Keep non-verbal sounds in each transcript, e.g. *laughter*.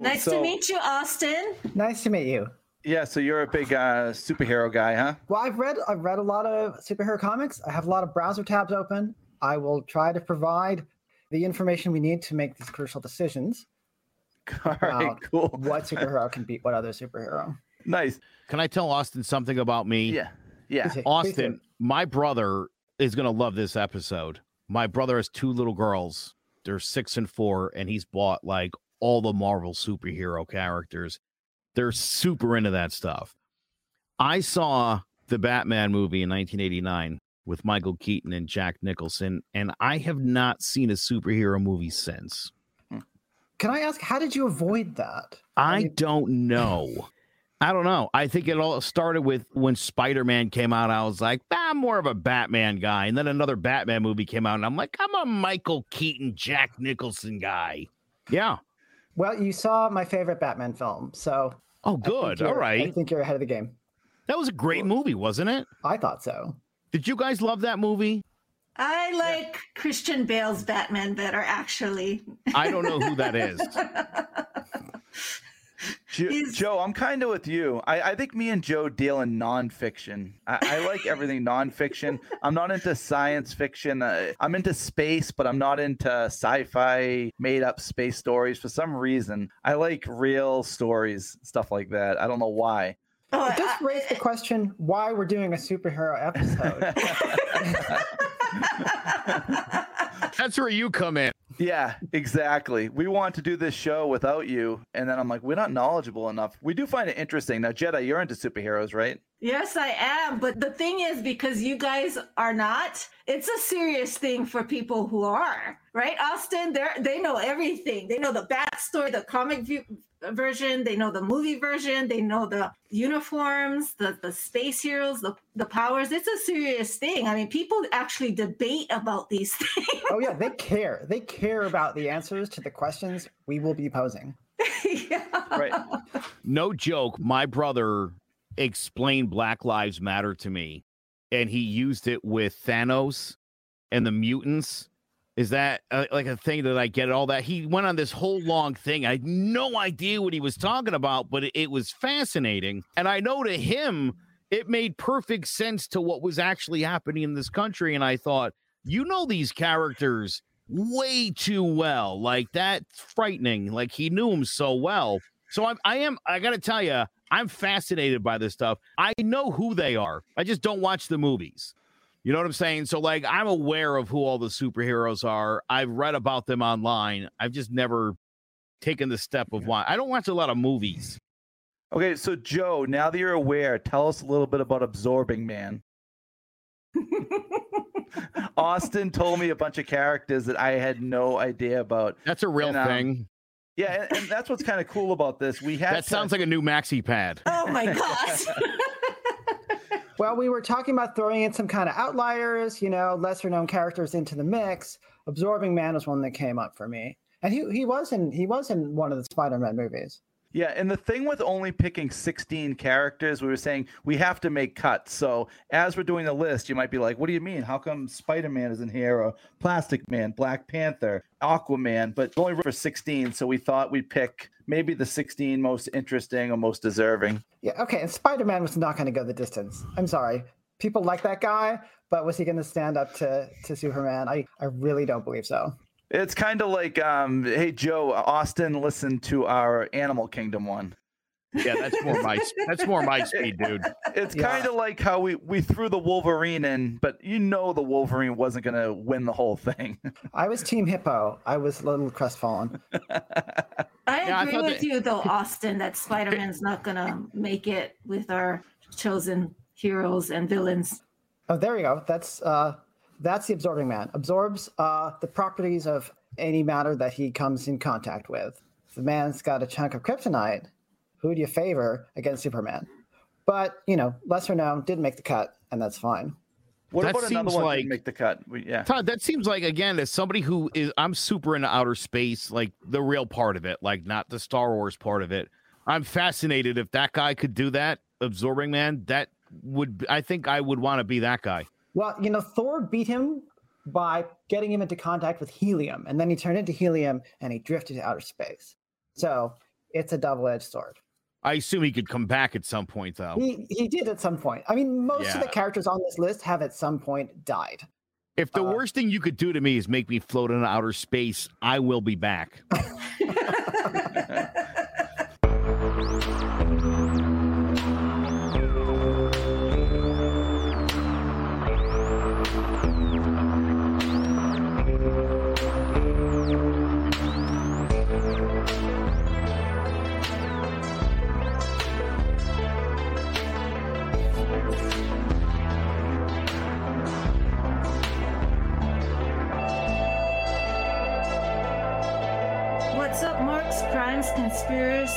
Nice So- to meet you, Austin. Nice to meet you. Yeah, so you're a big uh, superhero guy, huh? Well, I've read I've read a lot of superhero comics. I have a lot of browser tabs open. I will try to provide the information we need to make these crucial decisions. *laughs* All right, Wow. cool. What *laughs* superhero can beat what other superhero? Nice. Can I tell Austin something about me? Yeah. Yeah. Please do. Please Austin, my brother is going to love this episode. My brother has two little girls. They're six and four, and he's bought like all the Marvel superhero characters. They're super into that stuff. I saw the Batman movie in 1989 with Michael Keaton and Jack Nicholson, and I have not seen a superhero movie since. Can I ask how did you avoid that? I mean- don't know. *laughs* I don't know. I think it all started with when Spider Man came out. I was like, "Ah, I'm more of a Batman guy. And then another Batman movie came out, and I'm like, I'm a Michael Keaton, Jack Nicholson guy. Yeah. Well, you saw my favorite Batman film, so Oh, good. All right. I think you're ahead of the game. That was a great movie, wasn't it? I thought so. Did you guys love that movie? I like Christian Bale's Batman better, actually. I don't know who that is. *laughs* Jo- Joe, I'm kind of with you. I, I think me and Joe deal in nonfiction. I, I like everything nonfiction. I'm not into science fiction. Uh, I'm into space, but I'm not into sci-fi made up space stories. For some reason, I like real stories, stuff like that. I don't know why. Oh, It does I- raise the question why we're doing a superhero episode. *laughs* *laughs* That's where you come in. Yeah, exactly. We want to do this show without you, and then I'm like, we're not knowledgeable enough. We do find it interesting. Now, Jetai, you're into superheroes, right? Yes, I am. But the thing is, because you guys are not, it's a serious thing for people who are, right? Austin, they they know everything. They know the backstory, the comic view version, they know the movie version, they know the uniforms, the, the space heroes, the, the powers. It's a serious thing. I mean, people actually debate about these *laughs* things. oh yeah, they care. They care about the answers to the questions we will be posing. *laughs* yeah. Right. No joke. My brother explained Black Lives Matter to me, and he used it with Thanos and the mutants. Is that uh, like a thing that I get all that? He went on this whole long thing. I had no idea what he was talking about, but it, it was fascinating. And I know to him, it made perfect sense to what was actually happening in this country. And I thought, you know, these characters way too well. Like that's frightening. Like he knew them so well. So I'm, I am, I got to tell you, I'm fascinated by this stuff. I know who they are. I just don't watch the movies. You know what I'm saying? So, like, I'm aware of who all the superheroes are. I've read about them online. I've just never taken the step of why. I don't watch a lot of movies. Okay, so Joe, now that you're aware, tell us a little bit about Absorbing Man. *laughs* Austin told me a bunch of characters that I had no idea about. That's a real And, um, thing. Yeah, and, and that's what's kind of cool about this. We have That sounds like a new maxi pad. Oh my *laughs* gosh. *laughs* Well, we were talking about throwing in some kind of outliers, you know, lesser known characters into the mix. Absorbing Man was one that came up for me. And he, he was in he was in one of the Spider-Man movies. Yeah, and the thing with only picking 16 characters, we were saying we have to make cuts. So as we're doing the list, you might be like, what do you mean? How come Spider Man is in here, or Plastic Man, Black Panther, Aquaman, but only for 16? So we thought we'd pick maybe the 16 most interesting or most deserving. Yeah, okay. And Spider-Man was not going to go the distance. I'm sorry. People like that guy, but was he going to stand up to to Superman? I I really don't believe so. It's kind of like, um, hey, Joe, Austin, listen to our Animal Kingdom one. Yeah, that's more my that's more my speed, dude. *laughs* It's Yeah. kind of like how we, we threw the Wolverine in, but you know the Wolverine wasn't going to win the whole thing. *laughs* I was Team Hippo. I was a little crestfallen. *laughs* I Yeah, agree thought with that- you though, Austin, that Spider Man's not gonna make it with our chosen heroes and villains. Oh, there you go. That's uh, that's the absorbing man. Absorbs uh, the properties of any matter that he comes in contact with. If the man's got a chunk of kryptonite, who do you favor against Superman? But you know, lesser known, didn't make the cut, and that's fine. What That about another seems one that like- didn't make the cut? Yeah. Todd, that seems like again, as somebody who is I'm super into outer space, like the real part of it, like not the Star Wars part of it. I'm fascinated if that guy could do that, absorbing man, that would I think I would want to be that guy. Well, you know, Thor beat him by getting him into contact with helium, and then he turned into helium and he drifted to outer space. So it's a double-edged sword. I assume he could come back at some point, though. He he did at some point. I mean, most of the characters on this list have at some point died. If the Uh, worst thing you could do to me is make me float in outer space, I will be back. *laughs* *laughs* *laughs*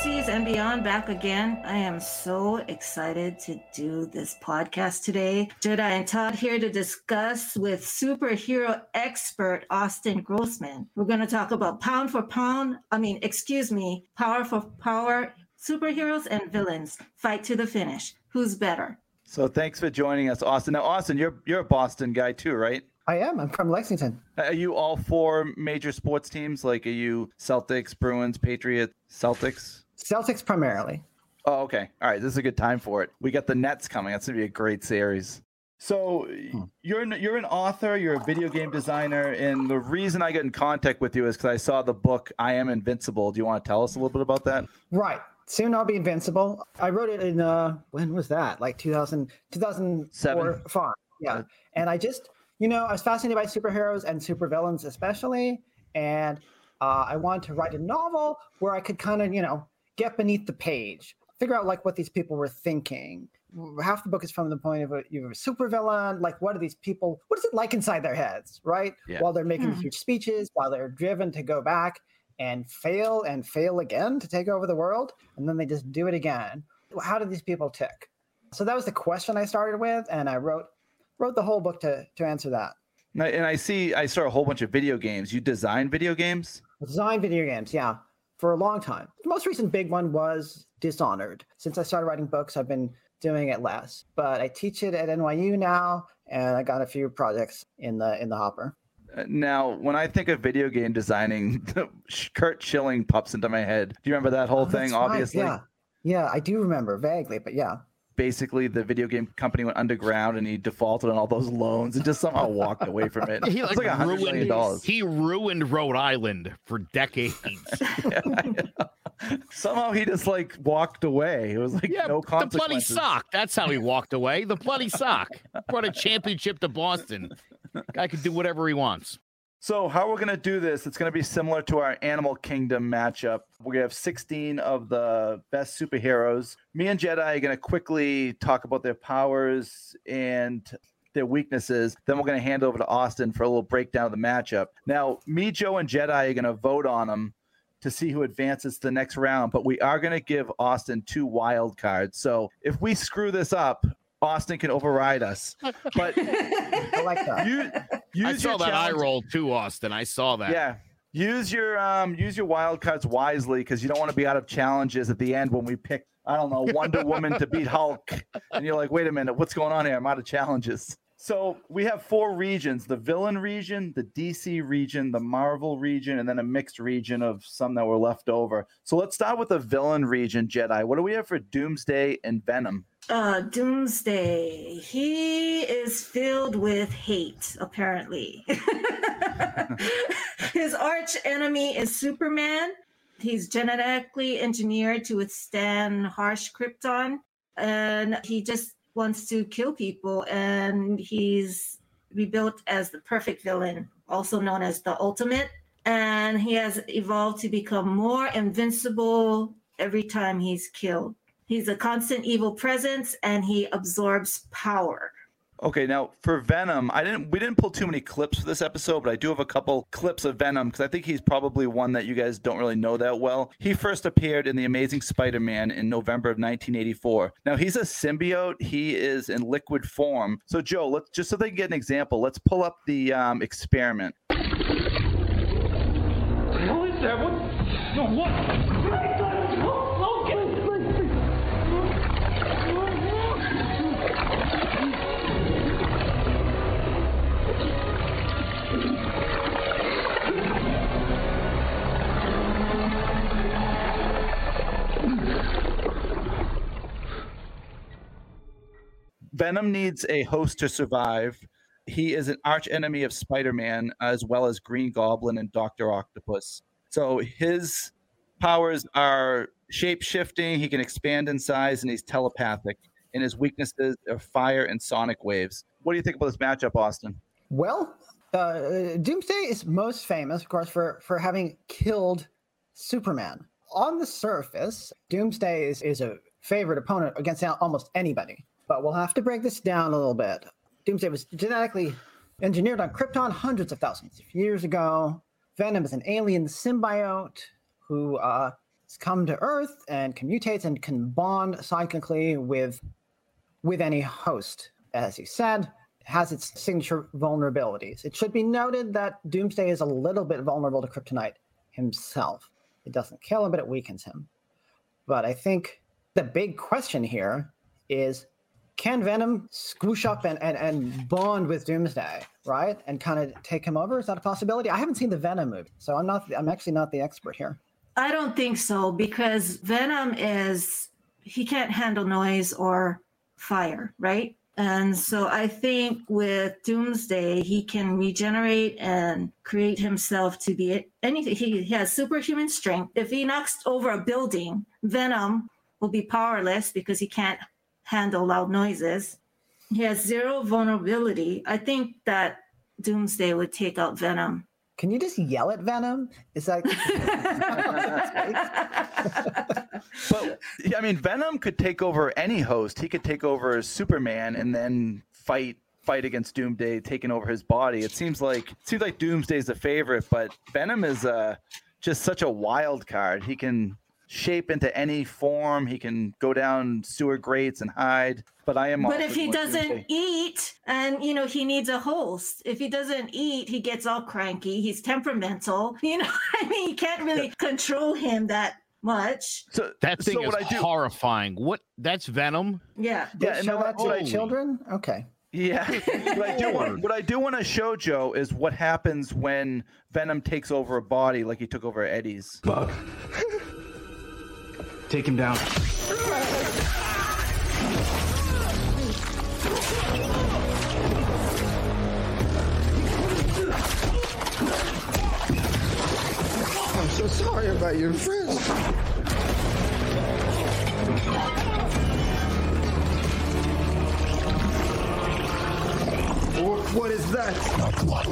Conspiracies, and Beyond? Back again. I am so excited to do this podcast today. Jetai and Todd here to discuss with superhero expert Austin Grossman. We're going to talk about pound for pound, I mean, excuse me, power for power, superheroes and villains. Fight to the finish. Who's better? So thanks for joining us, Austin. Now, Austin, you're you're a Boston guy too, right? I am. I'm from Lexington. Are you all four major sports teams? Like, are you Celtics, Bruins, Patriots, Celtics? Celtics primarily. Oh, okay. All right. This is a good time for it. We got the Nets coming. That's gonna be a great series. So you're an, you're an author. You're a video game designer, and the reason I got in contact with you is because I saw the book "I Am Invincible." Do you want to tell us a little bit about that? Right. Soon I'll be invincible. I wrote it in uh when was that? Like 2000 2004 Seven. five. Yeah. Uh, And I just, you know, I was fascinated by superheroes and supervillains especially and uh, I wanted to write a novel where I could kind of, you know, get beneath the page, figure out like what these people were thinking. Half the book is from the point of a, you're a supervillain. Like, what are these people? What is it like inside their heads, right? Yeah. While they're making Hmm. huge speeches, while they're driven to go back and fail and fail again to take over the world, and then they just do it again. How do these people tick? So that was the question I started with, and I wrote wrote the whole book to to answer that. And I see I saw a whole bunch of video games. You design video games? Design video games, yeah, for a long time. The most recent big one was Dishonored. Since I started writing books, I've been doing it less, but I teach it at NYU now, and I got a few projects in the in the hopper. Uh, Now, when I think of video game designing, *laughs* Curt Schilling pops into my head. Do you remember that whole Oh, thing? right, Obviously, yeah, yeah, I do remember vaguely, but yeah. Basically the video game company went underground and he defaulted on all those loans and just somehow walked away from it. *laughs* He it's like, like a hundred million ruined. dollars. He ruined Rhode Island for decades. *laughs* Somehow he just like walked away. It was like yeah, no the bloody sock. That's how he walked away. The bloody sock brought a championship to Boston. Guy can do whatever he wants. So how we're gonna do this? It's gonna be similar to our Animal Kingdom matchup. We have 16 of the best superheroes. Me and Jetai are gonna quickly talk about their powers and their weaknesses. Then we're gonna hand over to Austin for a little breakdown of the matchup. Now, me, Joe, and Jetai are gonna vote on them to see who advances to the next round. But we are gonna give Austin two wild cards. So if we screw this up, Austin can override us. *laughs* But I like that. you use I saw that eye roll too, Austin. I saw that. yeah. Use your um use your wild cards wisely because you don't want to be out of challenges at the end when we pick I don't know Wonder *laughs* Woman to beat Hulk and you're like wait a minute what's going on here I'm out of challenges. So we have four regions: the villain region, the DC region, the Marvel region, and then a mixed region of some that were left over. So let's start with the villain region, Jetai. What do we have for Doomsday and Venom? Uh, Doomsday. He is filled with hate, apparently. *laughs* His arch enemy is Superman. He's genetically engineered to withstand harsh Krypton, and he just wants to kill people. And he's rebuilt as the perfect villain, also known as the Ultimate. And he has evolved to become more invincible every time he's killed. He's a constant evil presence and he absorbs power. Okay, now for Venom, I didn't we didn't pull too many clips for this episode, but I do have a couple clips of Venom because I think he's probably one that you guys don't really know that well. He first appeared in the Amazing Spider-Man in November of 1984. Now he's a symbiote. He is in liquid form. So Joe, let's just so they can get an example. Let's pull up the um, experiment. the hell is that? What? No, what? Venom needs a host to survive. He is an arch enemy of Spider Man, as well as Green Goblin and Doctor Octopus. So his powers are shape shifting. He can expand in size, and he's telepathic. And his weaknesses are fire and sonic waves. What do you think about this matchup, Austin? Well, uh, Doomsday is most famous, of course, for for having killed Superman. On the surface, Doomsday is, is a favorite opponent against almost anybody. But we'll have to break this down a little bit. Doomsday was genetically engineered on Krypton hundreds of thousands of years ago. Venom is an alien symbiote who uh, has come to Earth and commutates and can bond psychically with with any host. As you said, has its signature vulnerabilities. It should be noted that Doomsday is a little bit vulnerable to kryptonite himself. It doesn't kill him, but it weakens him. But I think the big question here is can Venom squish up and, and, and bond with Doomsday, right? And kind of take him over? Is that a possibility? I haven't seen the Venom movie, so I'm not I'm actually not the expert here. I don't think so because Venom is he can't handle noise or fire, right? And so I think with Doomsday, he can regenerate and create himself to be anything. He, he has superhuman strength. If he knocks over a building, Venom will be powerless because he can't handle loud noises. He has zero vulnerability. I think that Doomsday would take out Venom. Can you just yell at Venom? Is that? *laughs* but I mean, Venom could take over any host. He could take over Superman and then fight fight against Doomsday, taking over his body. It seems like it seems like Doomsday's the favorite, but Venom is uh, just such a wild card. He can shape into any form. He can go down sewer grates and hide. But I am. But if he doesn't eat, and you know he needs a host. If he doesn't eat, he gets all cranky. He's temperamental. *laughs* You know, I mean, you can't really control him that much. So that thing so is horrifying. What? That's Venom. Yeah. Yeah. And that to my children. Okay. Yeah. *laughs* *laughs* what I do want, what I do want to show Joe is what happens when Venom takes over a body, like he took over Eddie's. Bug. Take him down. I'm so sorry about your friends. What, what is that? Not what.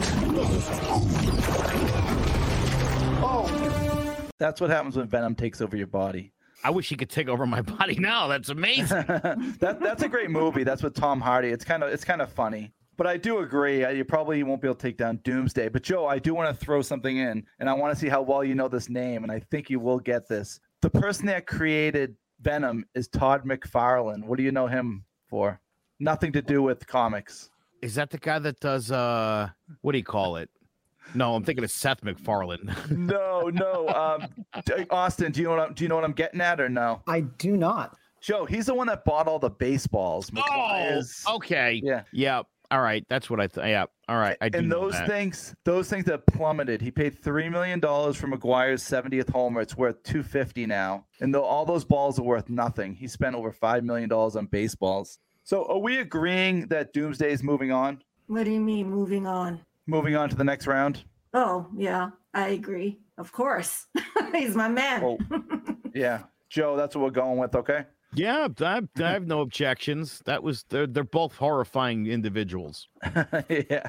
Oh. That's what happens when Venom takes over your body. I wish he could take over my *laughs* body now. That's amazing. *laughs* that that's a great movie. That's with Tom Hardy. It's kind of it's kind of funny. But I do agree. You probably won't be able to take down Doomsday. But Joe, I do want to throw something in, and I want to see how well you know this name, and I think you will get this. The person that created Venom is Todd McFarlane. What do you know him for? Nothing to do with comics. Is that the guy that does uh what do you call it? No, I'm thinking of Seth MacFarlane. *laughs* no, no. Um, Austin, do you know what I'm, do you know what I'm getting at or no? I do not. Joe, he's the one that bought all the baseballs. Oh, okay. Yeah. Yeah. All right. That's what I thought. Yeah. All right. I do. And those things, those things that plummeted. He paid three million dollars for McGwire's 70th homer. It's worth 250 now. And though all those balls are worth nothing, he spent over five million dollars on baseballs. So are we agreeing that Doomsday is moving on? What do you mean moving on? Moving on to the next round? Oh, yeah, I agree. Of course. *laughs* He's my man. Oh, yeah. Joe, that's what we're going with, okay? Yeah, I, I have no objections. That was they're they're both horrifying individuals. *laughs* yeah.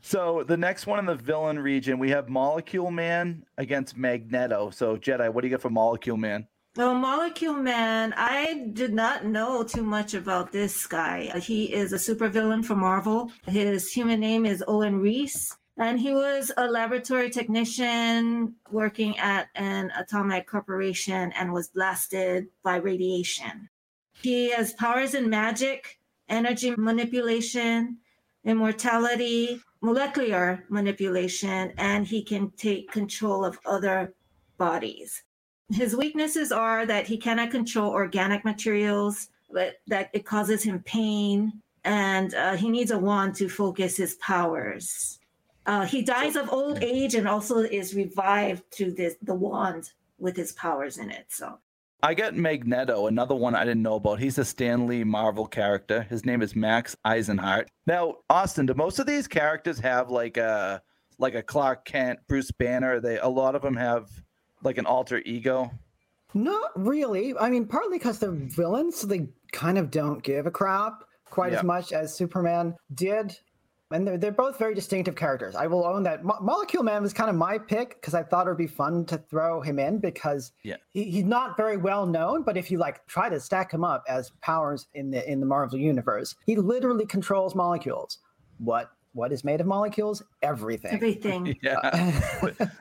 So the next one in the villain region, we have Molecule Man against Magneto. So Jetai, what do you get for Molecule Man? Oh, Molecule Man, I did not know too much about this guy. He is a supervillain for Marvel. His human name is Owen Reece, and he was a laboratory technician working at an atomic corporation and was blasted by radiation. He has powers in magic, energy manipulation, immortality, molecular manipulation, and he can take control of other bodies. His weaknesses are that he cannot control organic materials, but that it causes him pain, and uh, he needs a wand to focus his powers. Uh, he dies of old age and also is revived through this the wand with his powers in it. So I got Magneto, another one I didn't know about. He's a Stan Lee Marvel character. His name is Max Eisenhardt. Now, Austin, do most of these characters have like a like a Clark Kent, Bruce Banner? They a lot of them have like an alter ego. Not really. I mean, partly because they're villains, so they kind of don't give a crap quite Yeah. as much as Superman did. And they're, they're both very distinctive characters. I will own that. Mo- Molecule Man was kind of my pick because I thought it would be fun to throw him in because Yeah. he, he's not very well known. But if you like try to stack him up as powers in the in the Marvel universe, he literally controls molecules. What what is made of molecules? Everything. Everything. *laughs* Yeah.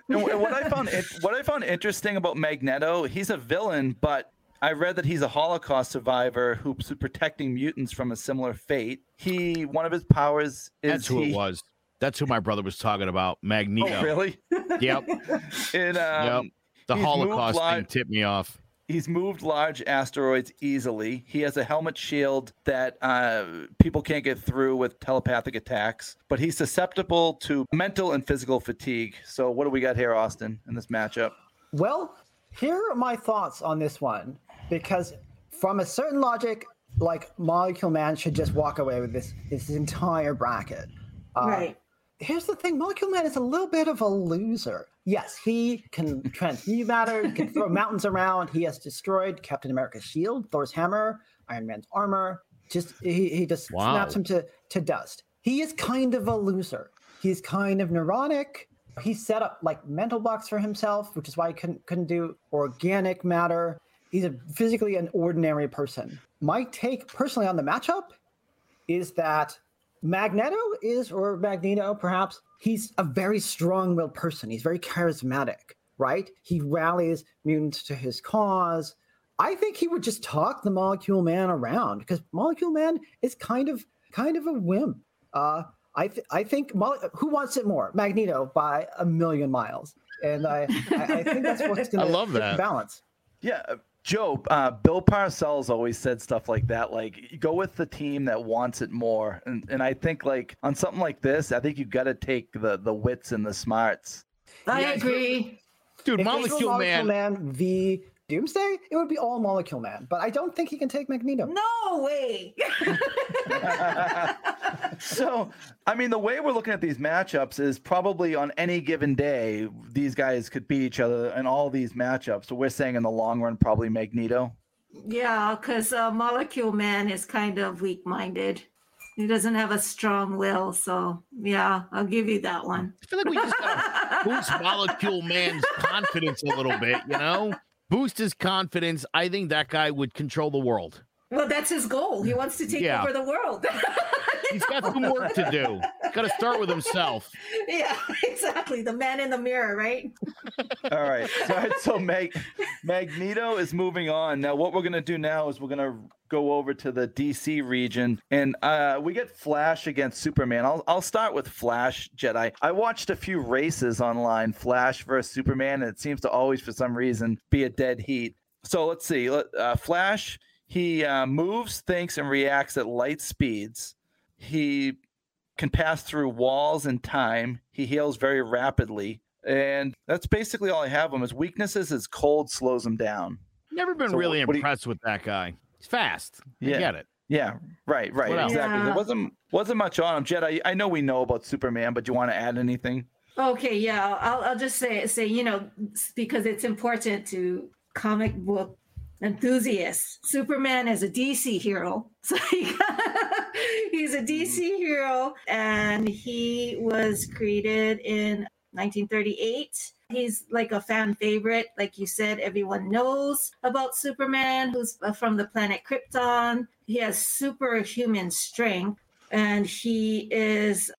and what I found *laughs* it, what I found interesting about Magneto, he's a villain, but I read that he's a Holocaust survivor who's protecting mutants from a similar fate. He one of his powers is That's who he, it was. That's who my brother was talking about. Magneto. Oh, really? Yep. *laughs* And um, yep. The Holocaust thing tipped me off. He's moved large asteroids easily. He has a helmet shield that uh, people can't get through with telepathic attacks, but he's susceptible to mental and physical fatigue. So, what do we got here, Austin, in this matchup? Well, here are my thoughts on this one because from a certain logic, like Molecule Man should just walk away with this this entire bracket. Uh, right. Here's the thing: Molecule Man is a little bit of a loser. Yes, he can transmute matter, he can throw *laughs* mountains around. He has destroyed Captain America's shield, Thor's hammer, Iron Man's armor. Just he, he just Wow. snaps him to to dust. He is kind of a loser. He's kind of neurotic. He set up like mental blocks for himself, which is why he couldn't couldn't do organic matter. He's a physically an ordinary person. My take personally on the matchup is that Magneto is, or Magneto perhaps, he's a very strong willed person. He's very charismatic, right? He rallies mutants to his cause. I think he would just talk the Molecule Man around because Molecule Man is kind of kind of a whim. Uh, I th- I think Mole- who wants it more, Magneto by a million miles, and I I, I think that's what's *laughs* going I to love that. balance. Yeah, Joe, uh, Bill Parcells always said stuff like that. Like, go with the team that wants it more, and and I think like on something like this, I think you got to take the the wits and the smarts. I Yeah, agree. Dude, If this Molecule Man. Man v Doomsday, it would be all Molecule Man. But I don't think he can take Magneto. No way. *laughs* So, I mean, the way we're looking at these matchups is probably on any given day, these guys could beat each other in all these matchups. So we're saying in the long run, probably Magneto. yeah, because uh, Molecule Man is kind of weak minded. He doesn't have a strong will. So, yeah, I'll give you that one. I feel like we just gotta *laughs* boost Molecule Man's confidence a little bit, you know? Boost his confidence. I think that guy would control the world. Well, that's his goal. He wants to take Yeah. over the world. *laughs* He's got some work to do. He's got to start with himself. yeah, *laughs* exactly. The man in the mirror, right? *laughs* All right. So, all right, so Mag- Magneto is moving on. Now, what we're going to do now is we're going to go over to the DC region and uh, we get Flash against Superman. I'll, I'll start with Flash Jetai. I watched a few races online, Flash versus Superman, and it seems to always, for some reason, be a dead heat. So let's see. Uh, Flash, he uh, moves, thinks, and reacts at light speeds. He can pass through walls and time. He heals very rapidly. And that's basically all I have him. His weaknesses is cold slows him down. Never been So really what do you- impressed with that guy. He's fast. I Yeah. get it. Yeah, right, right, What else? exactly. There wasn't wasn't much on him. Jed, I, I know we know about Superman, but do you want to add anything? Okay, yeah, I'll, I'll just say say you know because it's important to comic book enthusiasts. Superman is a DC hero, *laughs* so he, *laughs* he's a DC hero, and he was created in 1938. He's like a fan favorite, like you said. Everyone knows about Superman, who's uh, from the planet Krypton. He has superhuman strength, and he is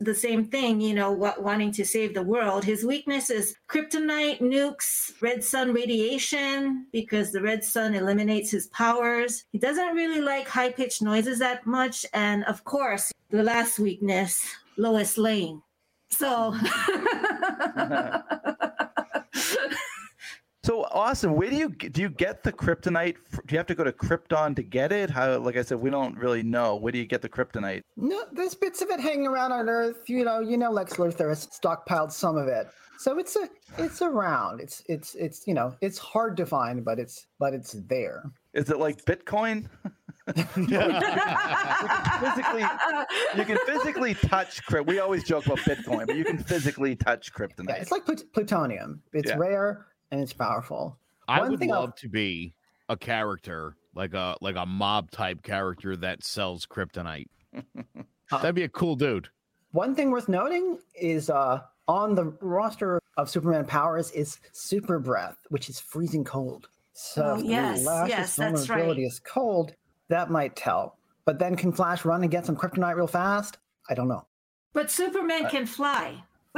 the same thing, you know, wa- wanting to save the world. His weakness is kryptonite, nukes, red sun radiation, because the red sun eliminates his powers. He doesn't really like high pitched noises that much. And of course, the last weakness, Lois Lane. So, *laughs* *laughs* So Austin, where do you do you get the kryptonite? Do you have to go to Krypton to get it? How, like I said, we don't really know. Where do you get the kryptonite? No, there's bits of it hanging around on Earth. You know, you know, Lex Luthor has stockpiled some of it. So it's a, it's around. It's, it's, it's, you know, it's hard to find, but it's, but it's there. Is it like Bitcoin? *laughs* physically, you can physically touch krypt. We always joke about Bitcoin, but you can physically touch Yeah, kryptonite. it's like plut- plutonium. It's Yeah. rare and it's powerful. I One would thing I'll- love to be a character like a like a mob type character that sells kryptonite. *laughs* That'd be a cool dude. One thing worth noting is uh, on the roster of Superman powers is super breath, which is freezing cold. So Oh, if yes, Flash's yes, that's vulnerability right. is cold. That might tell. But then can Flash run and get some kryptonite real fast? I don't know. But Superman can fly. *laughs* *laughs*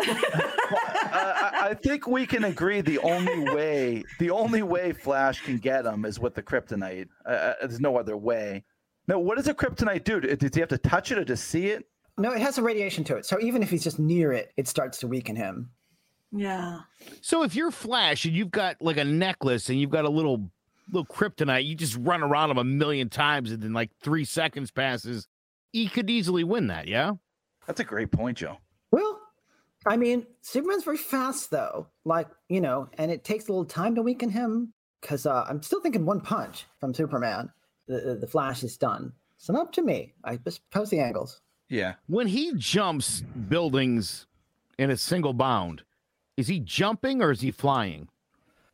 Uh, I, I think we can agree the only way the only way Flash can get him is with the kryptonite. Uh, Uh, there's no other way. No, what does a kryptonite do? Does he have to touch it or just see it? No, it has a radiation to it. So even if he's just near it, it starts to weaken him. Yeah. So if you're Flash and you've got like a necklace and you've got a little little kryptonite, you just run around him a million times and then like three seconds passes, he could easily win that, yeah? That's a great point, Joe. Well, I mean, Superman's very fast though. Like, you know, and it takes a little time to weaken him. Cause uh, I'm still thinking one punch from Superman. The, the, the Flash is done. So up to me. I just post the angles. Yeah. When he jumps buildings in a single bound, is he jumping or is he flying?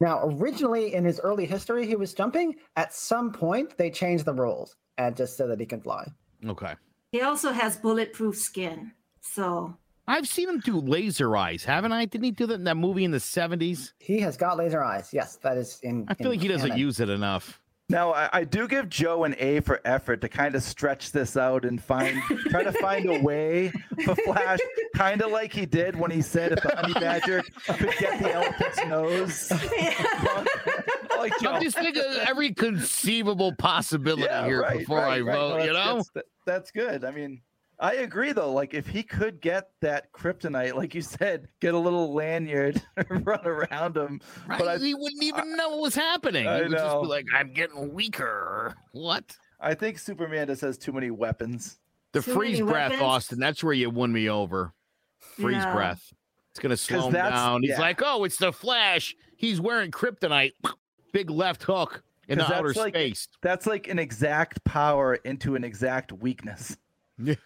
Now, originally in his early history, he was jumping. At some point, they changed the rules and just so that he can fly. Okay. He also has bulletproof skin. So I've seen him do laser eyes, haven't I? Didn't he do that in that movie in the 70s? He has got laser eyes. Yes, that is in. I feel in like he doesn't canon. use it enough. Now I, I do give Joe an A for effort to kind of stretch this out and find try to find a way for Flash, kind of like he did when he said if the honey badger could get the elephant's nose. *laughs* like Joe. I'm just thinking of every conceivable possibility Yeah, here right, before right, I right. vote, No, you know? that's, that- that's good. I mean, I agree though. Like if he could get that kryptonite, like you said, get a little lanyard, *laughs* run around him. Right? But I, he wouldn't even know what was happening. I he would just know. be like, I'm getting weaker. What? I think Superman just has too many weapons. The Too freeze breath, weapons? Austin, that's where you won me over. Freeze Yeah. breath. It's gonna slow him that's- down. He's yeah. like, oh, it's the Flash. He's wearing kryptonite. *laughs* Big left hook in 'Cause the outer like- space. That's like an exact power into an exact weakness. *laughs*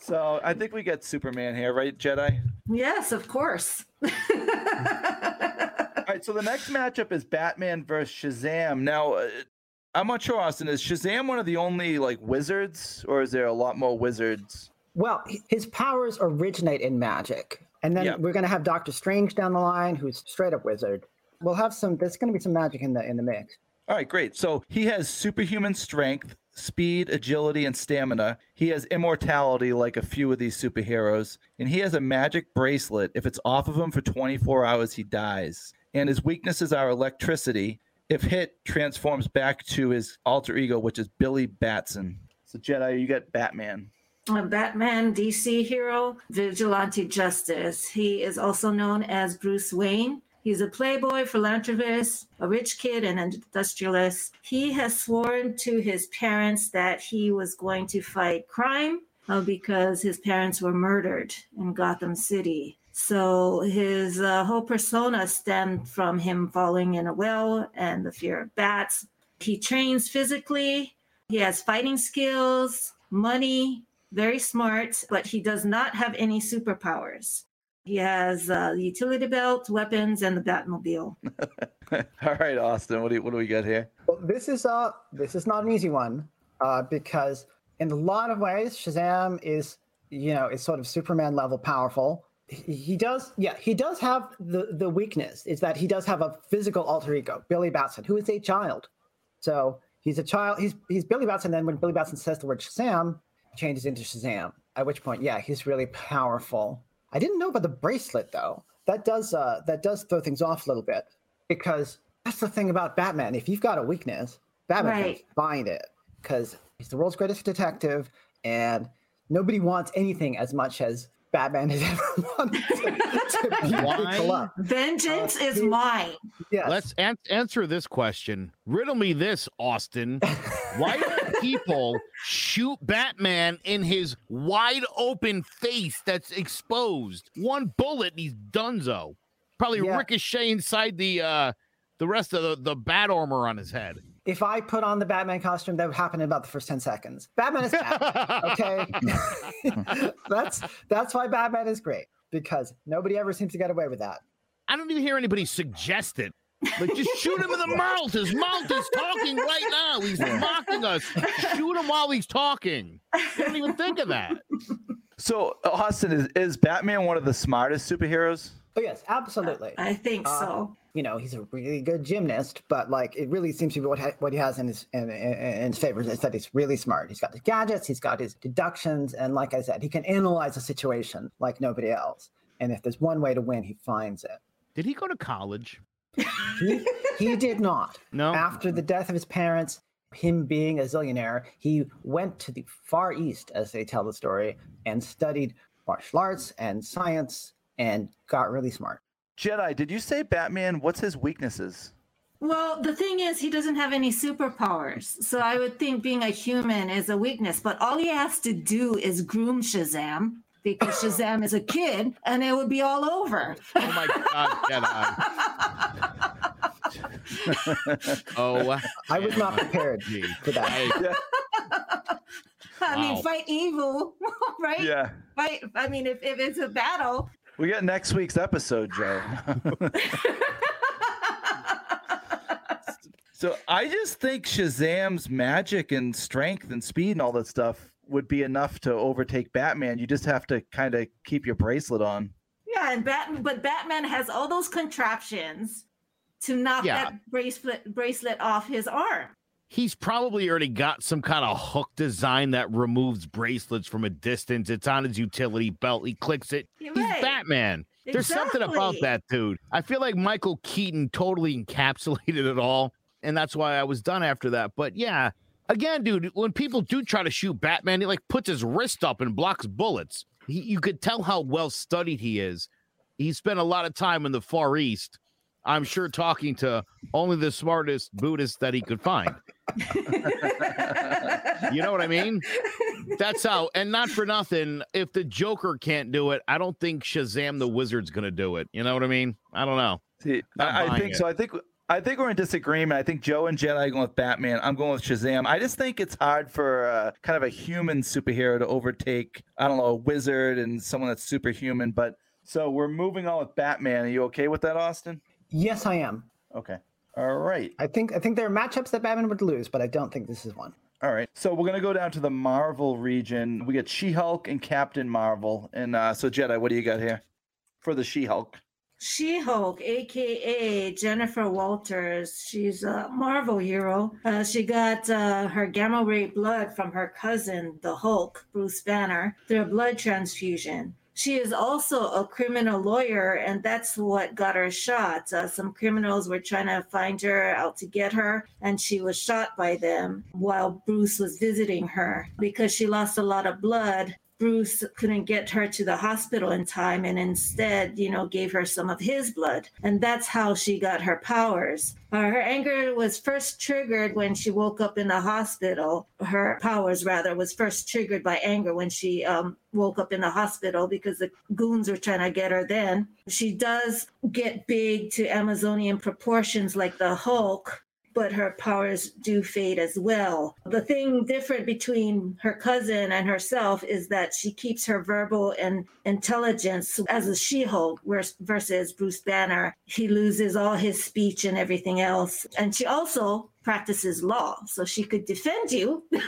So I think we get Superman here, right, Jetai? yes, of course. *laughs* All right. So the next matchup is Batman versus Shazam. Now, uh, I'm not sure, Austin. Is Shazam one of the only like wizards, or is there a lot more wizards? Well, his powers originate in magic. And then Yeah. we're going to have Doctor Strange down the line, who's straight up wizard. We'll have some, there's going to be some magic in the in the mix. All right, great. So he has superhuman strength, speed, agility, and stamina. He has immortality like a few of these superheroes. And he has a magic bracelet. If it's off of him for 24 hours, he dies. And his weaknesses are electricity. If hit, transforms back to his alter ego, which is Billy Batson. So, Jetai, you got Batman. Batman DC hero, vigilante justice. He is also known as Bruce Wayne. He's a playboy, philanthropist, a rich kid, and an industrialist. He has sworn to his parents that he was going to fight crime uh, because his parents were murdered in Gotham City. So his uh, whole persona stemmed from him falling in a well and the fear of bats. He trains physically. He has fighting skills, money, very smart, but he does not have any superpowers. He has uh, the utility belt, weapons, and the Batmobile. *laughs* All right, Austin, what do, you, what do we got here? Well, this is uh this is not an easy one uh, because in a lot of ways Shazam is you know is sort of Superman level powerful. He, he does yeah he does have the the weakness is that he does have a physical alter ego Billy Batson who is a child, so he's a child he's he's Billy Batson. Then when Billy Batson says the word Shazam, he changes into Shazam. At which point yeah he's really powerful. I didn't know about the bracelet though. That does uh that does throw things off a little bit because that's the thing about Batman. If you've got a weakness, Batman Right. can find it because he's the world's greatest detective, and nobody wants anything as much as Batman has *laughs* ever wanted to, to beat *laughs* Why? Vengeance Uh, is he- mine. Yes. Let's an- answer this question. Riddle me this, Austin. *laughs* Why do people shoot Batman in his wide open face that's exposed? One bullet, and he's donezo. Probably Yeah. ricochet inside the uh the rest of the, the bat armor on his head. if I put on the Batman costume, that would happen in about the first 10 seconds. Batman is Batman. okay *laughs* *laughs* that's that's why batman is great because nobody ever seems to get away with that I don't even hear anybody suggest it. Like, just shoot him in the *laughs* mouth. His mouth is talking right now. He's mocking us. Shoot him while he's talking. I don't even think of that. So, Austin, is, is Batman one of the smartest superheroes? oh yes absolutely I think Uh, so. you know he's a really good gymnast but like it really seems to be what ha- what he has in his in, in, in his favor is that he's really smart he's got the gadgets he's got his deductions and like i said he can analyze a situation like nobody else and if there's one way to win he finds it Did he go to college? He, he *laughs* did not No. after the death of his parents him being a zillionaire he went to the far east as they tell the story and studied martial arts and science and got really smart Jetai, did you say Batman? What's his weaknesses? Well, the thing is, he doesn't have any superpowers. So I would think being a human is a weakness. But all he has to do is groom Shazam because Shazam is a kid and it would be all over. Oh my God, Jetai. *laughs* oh, i was not prepared gee. for that I- I mean, fight evil, *laughs* right? Yeah. Fight. I mean, if, if it's a battle, We got next week's episode, Joe. *laughs* so I just think Shazam's magic and strength and speed and all that stuff would be enough to overtake Batman. You just have to kind of keep your bracelet on. yeah, and Batman, but Batman has all those contraptions to knock Yeah. that bracelet bracelet off his arm. He's probably already got some kind of hook design that removes bracelets from a distance. It's on his utility belt. He clicks it. You're He's right. Batman. There's something about that dude. I feel like Michael Keaton totally encapsulated it all, and that's why I was done after that. But yeah, again, dude, when people do try to shoot Batman, he like puts his wrist up and blocks bullets. He, you could tell how well studied he is. He spent a lot of time in the Far East. I'm sure talking to only the smartest Buddhists that he could find. *laughs* You know what I mean? That's how, and not for nothing. If the Joker can't do it, I don't think Shazam the Wizard's gonna do it. You know what I mean? I don't know. See, I, I think it. so. I think I think we're in disagreement. I think Joe and Jetai are going with Batman. I'm going with Shazam. I just think it's hard for uh, kind of a human superhero to overtake. I don't know a wizard and someone that's superhuman. But so we're moving on with Batman. Are you okay with that, Austin? yes i am Okay. All right. i think i think there are matchups that batman would lose but i don't think this is one All right. So we're gonna go down to the Marvel region. We got She-Hulk and Captain Marvel. And uh, so Jetai, what do you got here for the She-Hulk? She Hulk, aka Jennifer Walters, she's a Marvel hero. Uh, she got uh, her gamma ray blood from her cousin, the Hulk, Bruce Banner, through a blood transfusion. She is also a criminal lawyer, and that's what got her shot. Uh, some criminals were trying to find her, out to get her, and she was shot by them while Bruce was visiting her. Because she lost a lot of blood, Bruce couldn't get her to the hospital in time and instead, you know, gave her some of his blood. And that's how she got her powers. Uh, her anger was first triggered when she woke up in the hospital. Her powers, rather, was first triggered by anger when she um, woke up in the hospital because the goons were trying to get her then. She does get big to Amazonian proportions like the Hulk, but her powers do fade as well. The thing different between her cousin and herself is that she keeps her verbal and intelligence as a She-Hulk whereas- versus Bruce Banner. He loses all his speech and everything else. And she also practices law, so she could defend you, *laughs* you know,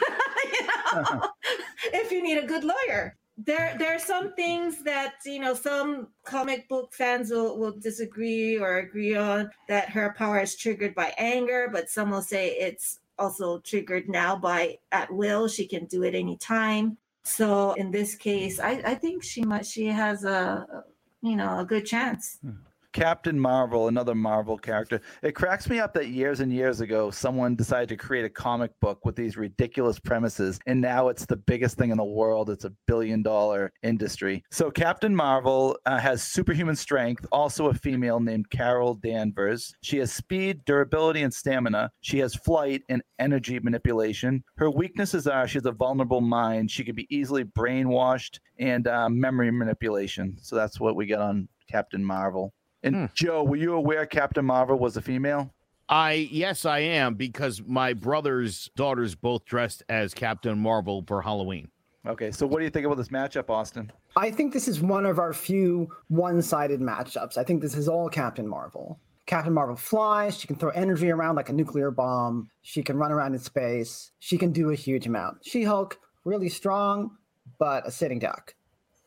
uh-huh. *laughs* if you need a good lawyer there there are some things that you know some comic book fans will, will disagree or agree on that her power is triggered by anger but some will say it's also triggered now by at will she can do it anytime. So in this case i i think she might she has a you know a good chance hmm. Captain Marvel, another Marvel character. It cracks me up that years and years ago, someone decided to create a comic book with these ridiculous premises, and now it's the biggest thing in the world. It's a billion dollar industry. So, Captain Marvel uh, has superhuman strength, also a female named Carol Danvers. She has speed, durability, and stamina. She has flight and energy manipulation. Her weaknesses are she has a vulnerable mind. She can be easily brainwashed and uh, memory manipulation. So, that's what we get on Captain Marvel. And Hmm. Joe, were you aware Captain Marvel was a female? I yes, I am because my brother's daughters both dressed as Captain Marvel for Halloween. Okay, so what do you think about this matchup, Austin? I think this is one of our few one-sided matchups. I think this is all Captain Marvel. Captain Marvel flies. She can throw energy around like a nuclear bomb. She can run around in space. She can do a huge amount. She-Hulk, really strong, but a sitting duck.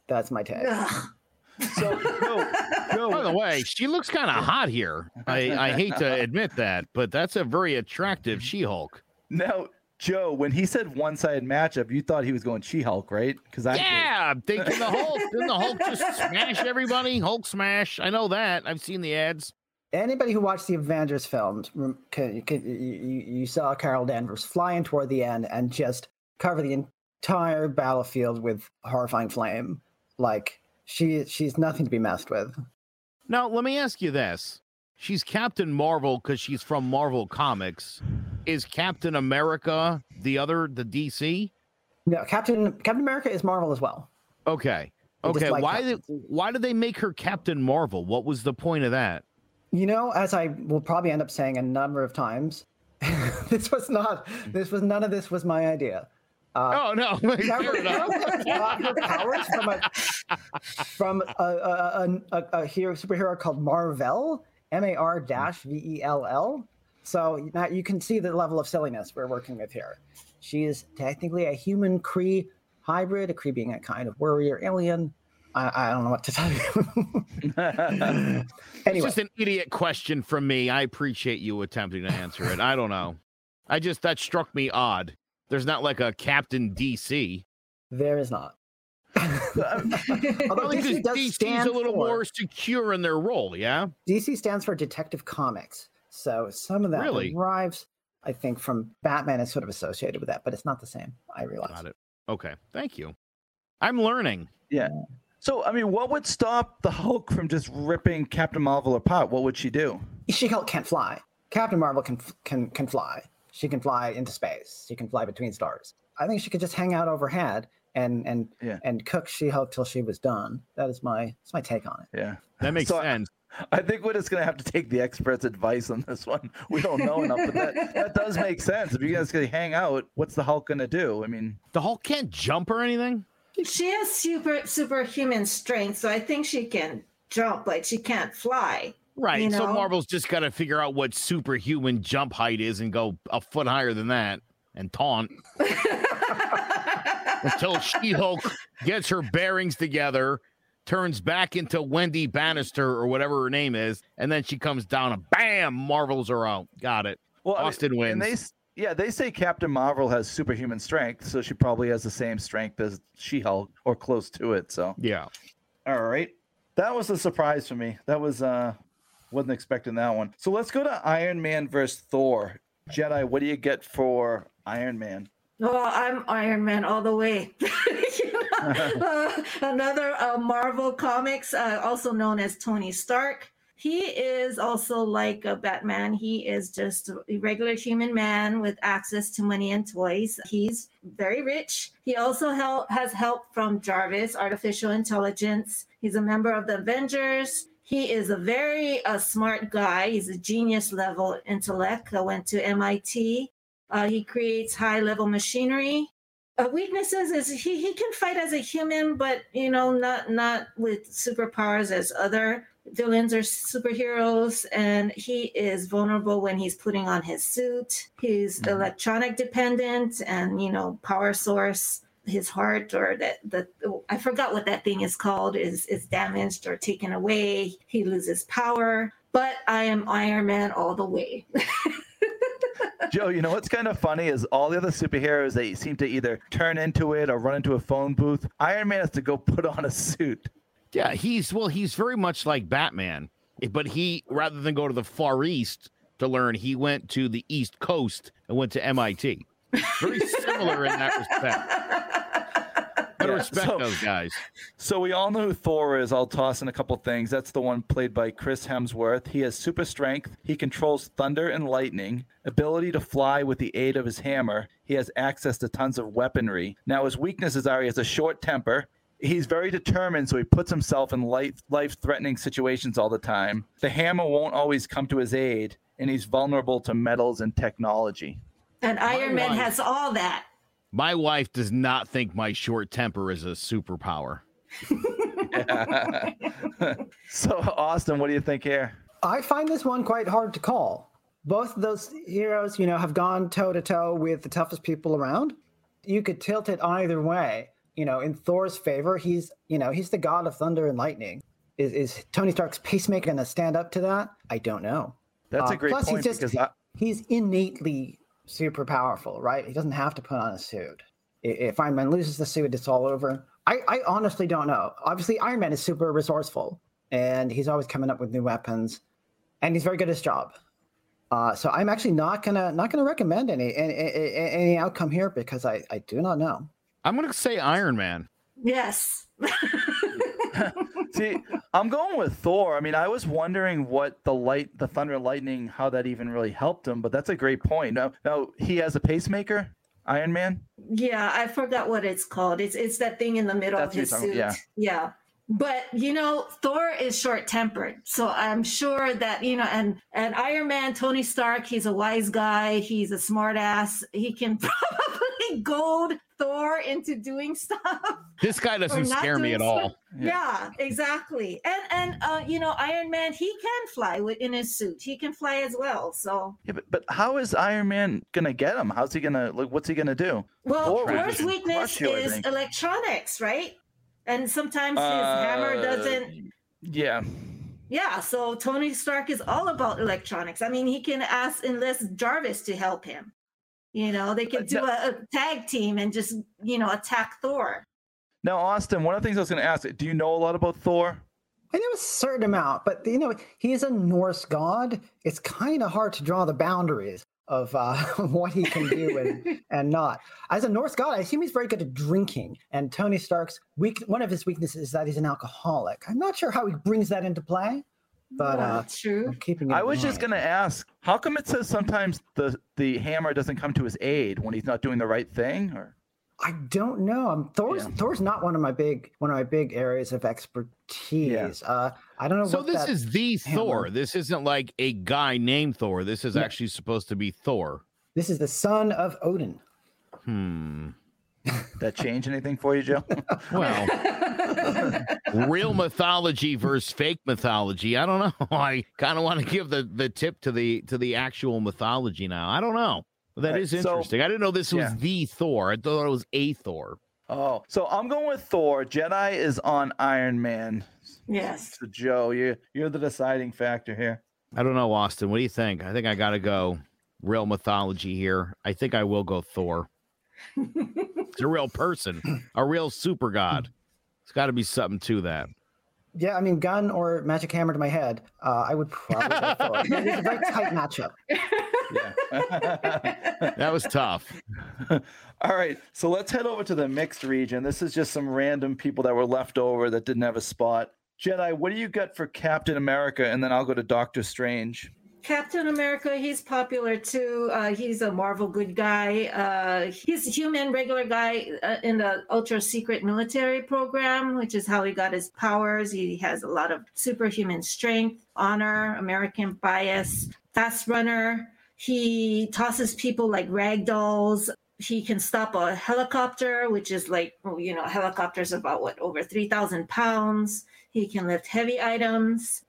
That's my take. Ugh. So, Joe, Joe, By the way, she looks kind of hot here. I, I hate to admit that, but that's a very attractive She-Hulk. now, Joe, when he said one-sided matchup, you thought he was going She-Hulk, right? Because I. Yeah, I'm thinking the Hulk. Didn't the Hulk just smash everybody? Hulk smash. I know that. I've seen the ads. Anybody who watched the Avengers films, rem- can, can, you, you you saw Carol Danvers flying toward the end and just cover the entire battlefield with horrifying flame. Like she she's nothing to be messed with. Now, let me ask you this. She's Captain Marvel because she's from Marvel Comics. Is Captain America the other, the DC? No, Captain Captain America is Marvel as well. Okay. Okay. Why did why did they make her Captain Marvel? What was the point of that? You know, as I will probably end up saying a number of times, *laughs* this was not this was none of this was my idea. Uh, oh no. *laughs* Fair Carol enough. Danvers got her powers from a from a, a, a, a, hero superhero called Marvel, M A R dash V E L L. So now you can see the level of silliness we're working with here. She is technically a human Kree hybrid, a Kree being a kind of warrior alien. I, I don't know what to tell you. *laughs* It's anyway, just an idiot question from me. I appreciate you attempting to answer it. I don't know. I just that struck me odd. There's not like a Captain DC. there is not. *laughs* Although Well, because DC does DC's stand a little for, more secure in their role, yeah? DC stands for Detective Comics. So some of that Really? derives, I think, from Batman is sort of associated with that, but it's not the same. I realize. Got it. Okay. Thank you. I'm learning. Yeah. So, I mean, what would stop the Hulk from just ripping Captain Marvel apart? What would she do? She Hulk can't fly. Captain Marvel can can can fly. She can fly into space. She can fly between stars. I think she could just hang out overhead and and Yeah. and cook She Hulk till she was done. That is my that's my take on it. Yeah. That makes So, sense. I think we're just gonna have to take the experts' advice on this one. We don't know enough, but that, that does make sense. If you guys can hang out, what's the Hulk gonna do? I mean, The Hulk can't jump or anything? She has super superhuman strength, so I think she can jump, but she can't fly. Right. You So? Marvel's just got to figure out what superhuman jump height is and go a foot higher than that and taunt until *laughs* She Hulk gets her bearings together, turns back into Wendy Bannister or whatever her name is, and then she comes down and bam, Marvels are out. Got it. well, I mean, Austin wins. And they, yeah, they say Captain Marvel has superhuman strength, so she probably has the same strength as She-Hulk or close to it. So, yeah. all right, that was a surprise for me. That was uh, wasn't expecting that one. So let's go to Iron Man versus Thor. Jetai, what do you get for Iron Man? Oh, I'm Iron Man all the way. *laughs* Uh, another uh, Marvel Comics, uh, also known as Tony Stark. He is also like a Batman. He is just a regular human man with access to money and toys. He's very rich. He also hel- has help from Jarvis, artificial intelligence. He's a member of the Avengers. He is a very uh, smart guy. He's a genius level intellect. I went to MIT. Uh, he creates high level machinery. Uh, weaknesses is he, he can fight as a human, but you know, not not with superpowers as other villains or superheroes. And he is vulnerable when he's putting on his suit. He's Mhm. electronic dependent, and you know, power source. His heart or that the I forgot what that thing is called is is damaged or taken away. He loses power. But I am Iron Man all the way. *laughs* Joe, you know what's kind of funny is all the other superheroes they seem to either turn into it or run into a phone booth. Iron Man has to go put on a suit. Yeah, he's well, he's very much like Batman. Eh, but he rather than go to the Far East to learn, he went to the East Coast and went to MIT. Very similar in that respect. *laughs* Gotta Yeah, respect so- those guys. So we all know who Thor is. I'll toss in a couple things. That's the one played by Chris Hemsworth. He has super strength. He controls thunder and lightning, ability to fly with the aid of his hammer. He has access to tons of weaponry. Now his weaknesses are he has a short temper. He's very determined, so he puts himself in life life threatening situations all the time. The hammer won't always come to his aid, and he's vulnerable to metals and technology. And Iron Man wife- has all that. My wife does not think my short temper is a superpower. *laughs* so Austin, what do you think here? I find this one quite hard to call. Both of those heroes, you know, have gone toe to toe with the toughest people around. You could tilt it either way. You know, in Thor's favor, he's, you know, he's the god of thunder and lightning. Is, is Tony Stark's pacemaker going to stand up to that? I don't know. That's Uh, a great plus, point he's just because I, he's innately super powerful, right? He doesn't have to put on a suit. If Iron Man loses the suit, it's all over. I, I honestly don't know. Obviously, Iron Man is super resourceful, and he's always coming up with new weapons, and he's very good at his job. Uh, so I'm actually not gonna not gonna recommend any any, any any outcome here because I, I do not know. I'm gonna say Iron Man. Yes. *laughs* *laughs* See, I'm going with Thor. I mean, I was wondering what the light, the thunder and lightning, how that even really helped him. But that's a great point. Now, now he has a pacemaker, Iron Man. Yeah, I forgot what it's called. It's it's that thing in the middle That's of his suit. talking- Yeah. But you know, Thor is short tempered. So I'm sure that, you know, and and Iron Man, Tony Stark, he's a wise guy, he's a smart ass. He can *laughs* probably *laughs* goad Thor into doing stuff. This guy doesn't scare me doing at all. stuff. Yeah, exactly. And and uh, you know, Iron Man, he can fly with in his suit. He can fly as well. So Yeah, but, but how is Iron Man gonna get him? How's he gonna like? What's he gonna do? Well, Thor Thor's weakness you, is electronics, right? And sometimes his hammer Uh, doesn't. Yeah. Yeah, so Tony Stark is all about electronics. I mean, he can ask enlist Jarvis to help him. You know, they could do no- a, a tag team and just you know attack Thor. Now, Austin, one of the things I was gonna ask: Do you know a lot about Thor? I know a certain amount, but you know he is a Norse god. It's kind of hard to draw the boundaries of uh, *laughs* what he can do and, *laughs* and not. As a Norse god, I assume he's very good at drinking. And Tony Stark's weak one of his weaknesses is that he's an alcoholic. I'm not sure how he brings that into play, but Yeah, uh, true. I'm keeping it. I in was just gonna ask: How come it says sometimes the the hammer doesn't come to his aid when he's not doing the right thing? Or I don't know. Um, Thor's Yeah. Thor's not one of my big one of my big areas of expertise. Uh, I don't know. So what this that- is the hammer- Thor. This isn't like a guy named Thor. This is Yeah. actually supposed to be Thor. This is the son of Odin. Hmm. that change anything for you, Joe? *laughs* Well, *laughs* real mythology versus fake mythology. I don't know. *laughs* I kind of want to give the the tip to the to the actual mythology now. I don't know. That Right, is so- interesting. I didn't know this was yeah. the Thor. I thought it was a Thor. oh, so I'm going with Thor. Jetai is on Iron Man. Yes. So Joe, you you're the deciding factor here. I don't know, Austin. What do you think? I think I got to go real mythology here. I think I will go Thor. *laughs* it's a real person, a real super god. It's got to be something to that. Yeah, I mean, gun or magic hammer to my head, uh, I would probably go Thor. It's a very *laughs* tight matchup. Yeah. *laughs* that was tough. *laughs* All right, so let's head over to the mixed region. This is just some random people that were left over that didn't have a spot. Jetai, what do you got for Captain America? And then I'll go to Doctor Strange. Captain America, he's popular too. Uh, he's a Marvel good guy. Uh, he's a human, regular guy uh, in the ultra secret military program, which is how he got his powers. He has a lot of superhuman strength, honor, American bias, fast runner. He tosses people like rag dolls. He can stop a helicopter, which is like, you know, helicopters about what, over 3,000 pounds. He can lift heavy items.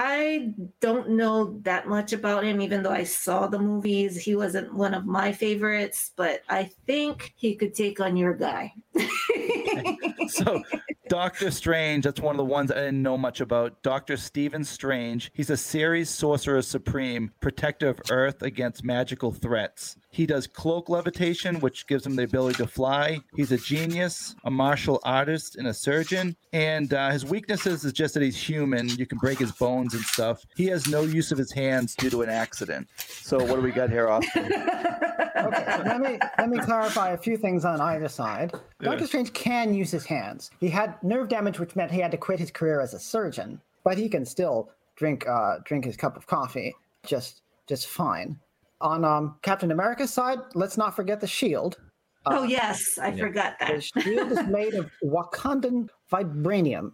I don't know that much about him, even though I saw the movies. He wasn't one of my favorites, but I think he could take on your guy. *laughs* So Doctor Strange, that's one of the ones I didn't know much about. Doctor Stephen Strange. He's a series sorcerer supreme, protector of Earth against magical threats. He does cloak levitation, which gives him the ability to fly. He's a genius, a martial artist, and a surgeon. And uh, his weaknesses is just that he's human. You can break his bones and stuff. He has no use of his hands due to an accident. So what do we got here, Austin? *laughs* Okay, let me let me clarify a few things on either side. Doctor Strange can use his hands. He had nerve damage, which meant he had to quit his career as a surgeon, but he can still drink uh, drink his cup of coffee just just fine. On um, Captain America's side, let's not forget the shield. oh yes, I forgot that. The shield is made of Wakandan vibranium.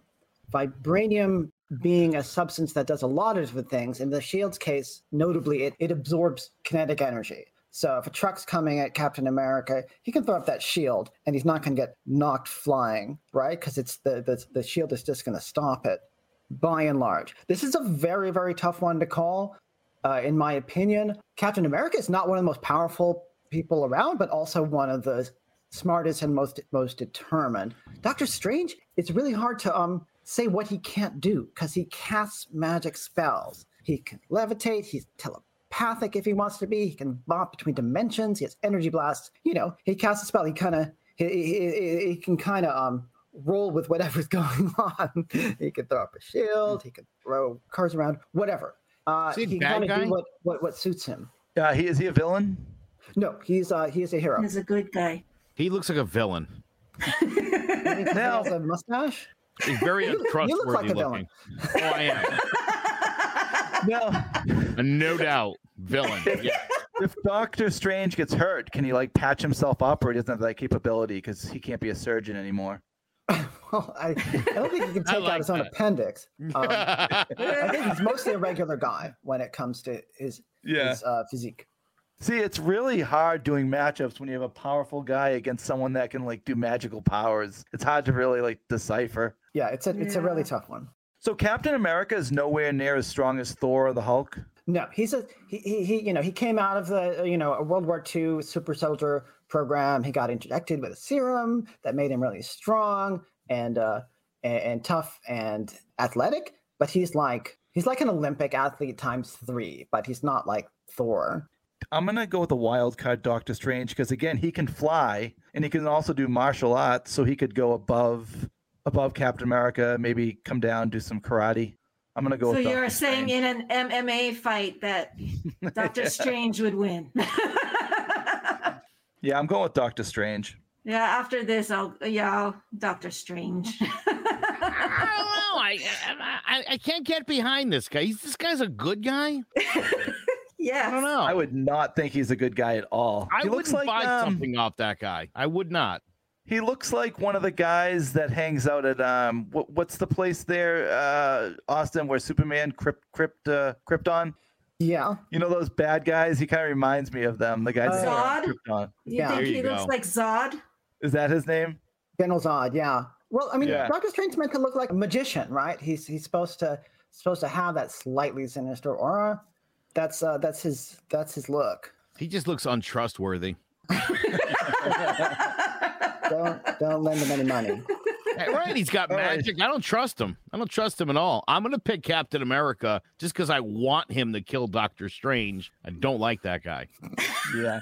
Vibranium being a substance that does a lot of different things. In the shield's case, notably, it, it absorbs kinetic energy. So if a truck's coming at Captain America, he can throw up that shield and he's not going to get knocked flying, right? Because it's the, the the shield is just going to stop it. By and large, this is a very very tough one to call. Uh, in my opinion, Captain America is not one of the most powerful people around, but also one of the smartest and most most determined. Doctor Strange, it's really hard to um say what he can't do because he casts magic spells. He can levitate. He's telepathic if he wants to be. He can bop between dimensions. He has energy blasts. You know, he casts a spell. He kind of he, he, he- he can kind of um roll with whatever's *laughs* going on. he can throw up a shield. He can throw cars around. Whatever. Uh, Is he he bad kind of guy? do what, what what suits him. Uh, he is he a villain? No, he's uh he is a hero. He's a good guy. He looks like a villain. Maybe 'cause he Now- has a mustache. He's very You *laughs* look- you look like untrustworthy a villain. looking. Oh, I am. *laughs* No. No doubt. Villain. *laughs* Yeah. if Doctor Strange gets hurt, can he like patch himself up, or he doesn't have that capability because he can't be a surgeon anymore? *laughs* Well, I, I don't think he can *laughs* take like out his own that. appendix. Um, I think he's mostly a regular guy when it comes to his, his uh, physique. See, it's really hard doing matchups when you have a powerful guy against someone that can like do magical powers. It's hard to really like decipher. Yeah, it's a it's a really tough one. So Captain America is nowhere near as strong as Thor or the Hulk. No, he's a he, he, he you know he came out of the you know a World War II super soldier program. He got injected with a serum that made him really strong and uh and, and tough and athletic. But he's like he's like an Olympic athlete times three. But he's not like Thor. I'm gonna go with the wild card Doctor Strange because again he can fly and he can also do martial arts, so he could go above above Captain America, maybe come down do some karate. I'm gonna go. So with you're Doctor saying Strange. in an MMA fight that *laughs* Doctor Strange would win? *laughs* Yeah, I'm going with Doctor Strange. yeah. After this, I'll yeah, I'll, Doctor Strange. I don't know. I, I I can't get behind this guy. He's, this guy's a good guy. *laughs* yeah, I don't know. I would not think he's a good guy at all. I he wouldn't looks like buy um, something off that guy. I would not. He looks like one of the guys that hangs out at um what, what's the place there uh Austin where Superman crypt crypt uh, Krypton. Yeah, You know those bad guys? He kind of reminds me of them. The guys that hang out on Krypton. You Yeah. think There he you looks go. like Zod? Is that his name? General Zod. Yeah. Well, I mean, Yeah. Doctor Strange's meant to look like a magician, right? He's he's supposed to supposed to have that slightly sinister aura. That's uh that's his that's his look. He just looks untrustworthy. *laughs* *laughs* Don't don't lend him any money. Hey, right? He's got All right. magic. I don't trust him. I don't trust him at all. I'm gonna pick Captain America just because I want him to kill Doctor Strange. I don't like that guy. *laughs* Yeah.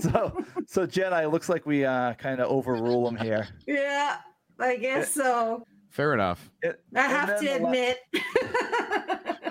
So so Jetai looks like we uh kind of overrule him here. yeah, I guess so. Fair enough. It- I have to the la- admit. *laughs*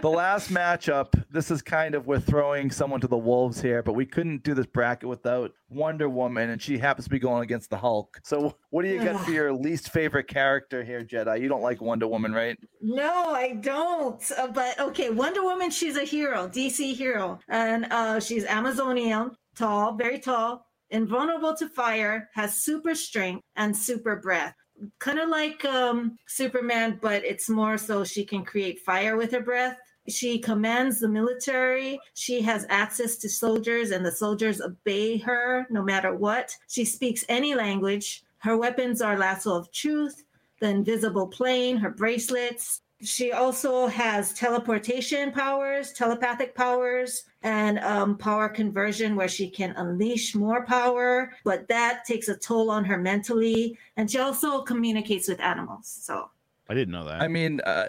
the last matchup, this is kind of we're throwing someone to the wolves here, but we couldn't do this bracket without Wonder Woman, and she happens to be going against the Hulk. So, what do you got for your *sighs* least favorite character here, Jetai? You don't like Wonder Woman, right? No, I don't. Uh, but okay, Wonder Woman, she's a hero, DC hero. And uh, she's Amazonian, tall, very tall, invulnerable to fire, has super strength and super breath. Kind of like um, Superman, but it's more so she can create fire with her breath. She commands the military. She has access to soldiers, and the soldiers obey her no matter what. She speaks any language. Her weapons are lasso of truth, the invisible plane, her bracelets, She also has teleportation powers, telepathic powers, and um, power conversion, where she can unleash more power, but that takes a toll on her mentally. And she also communicates with animals. So, I didn't know that. I mean, uh,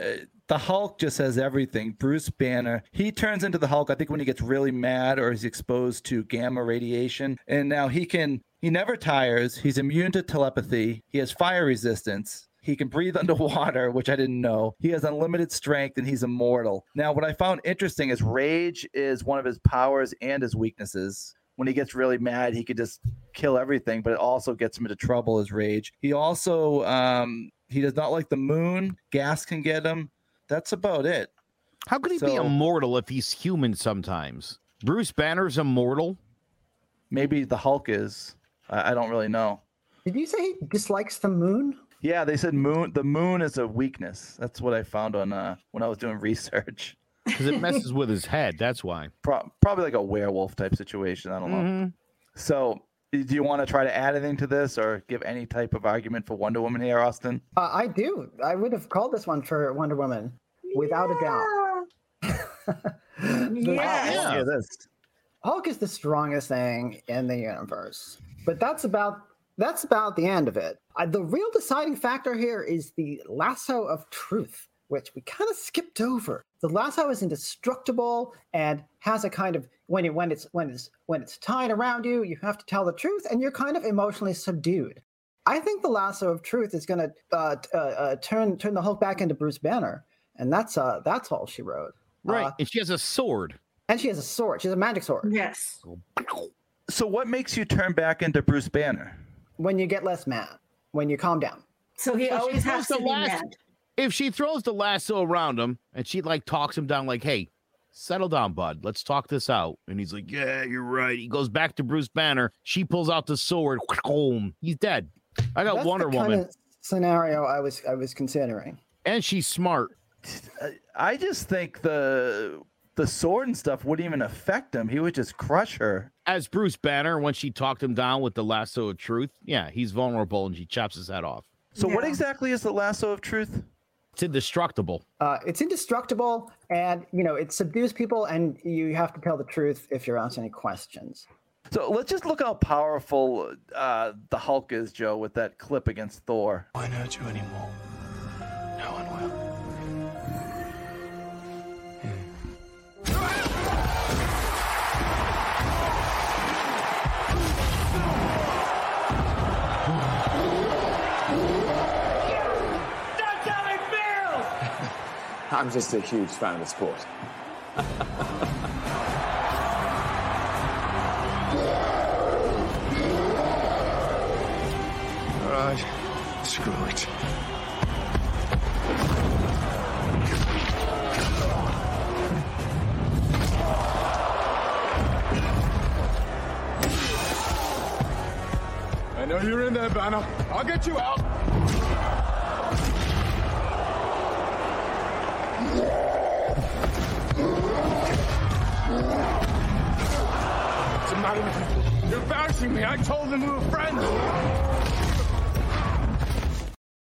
the Hulk just has everything. Bruce Banner, he turns into the Hulk, I think, when he gets really mad or is exposed to gamma radiation. And now he can, he never tires. He's immune to telepathy. He has fire resistance. He can breathe *laughs* underwater, which I didn't know. He has unlimited strength and he's immortal. Now, what I found interesting is rage is one of his powers and his weaknesses. When he gets really mad, he could just kill everything, but it also gets him into trouble his rage. He also um, he does not like the moon. Gas can get him. That's about it. How could he be immortal if he's human sometimes? Bruce Banner's immortal? Maybe the Hulk is. I, I don't really know. Did you say he dislikes the moon? Yeah, they said moon. The moon is a weakness. That's what I found on uh, when I was doing *laughs* research. Because it messes with his head. That's why. Pro- probably like a werewolf type situation. I don't know. Mhm. So, do you want to try to add anything to this or give any type of argument for Wonder Woman here, Austin? Uh, I do. I would have called this one for Wonder Woman, without a doubt. The Yeah. *laughs* Yeah. Hear. Hulk is the strongest thing in the universe, but that's about that's about the end of it. Uh, the real deciding factor here is the lasso of truth, which we kind of skipped over. The lasso is indestructible and has a kind of when it when it's when it's when it's tied around you, you have to tell the truth, and you're kind of emotionally subdued. I think the lasso of truth is going to uh, uh, uh, turn turn the Hulk back into Bruce Banner, and that's uh that's all she wrote. Right. Uh, and she has a sword. and she has a sword. She has a magic sword. yes. So, what makes you turn back into Bruce Banner? When you get less mad, when you calm down. So he So always has to be last- mad. If she throws the lasso around him and she like talks him down, like, hey, settle down, bud. Let's talk this out. And he's like, yeah, you're right. He goes back to Bruce Banner. She pulls out the sword. Boom. He's dead. I got That's Wonder the Woman. kind of scenario I was I was considering. And she's smart. I just think the the sword and stuff wouldn't even affect him. He would just crush her. As Bruce Banner, when she talked him down with the lasso of truth, yeah, he's vulnerable and she chops his head off. So, what exactly is the lasso of truth? It's indestructible. Uh, it's indestructible, and you know it subdues people, and you have to tell the truth if you're asked any questions. So let's just look how powerful uh, the Hulk is, Joe, with that clip against Thor. Won't hurt you anymore. No one will. I'm just a huge fan of the sport. All right, screw it. I know you're in there, Banner. I'll get you out. You? Me. I told them we were friends.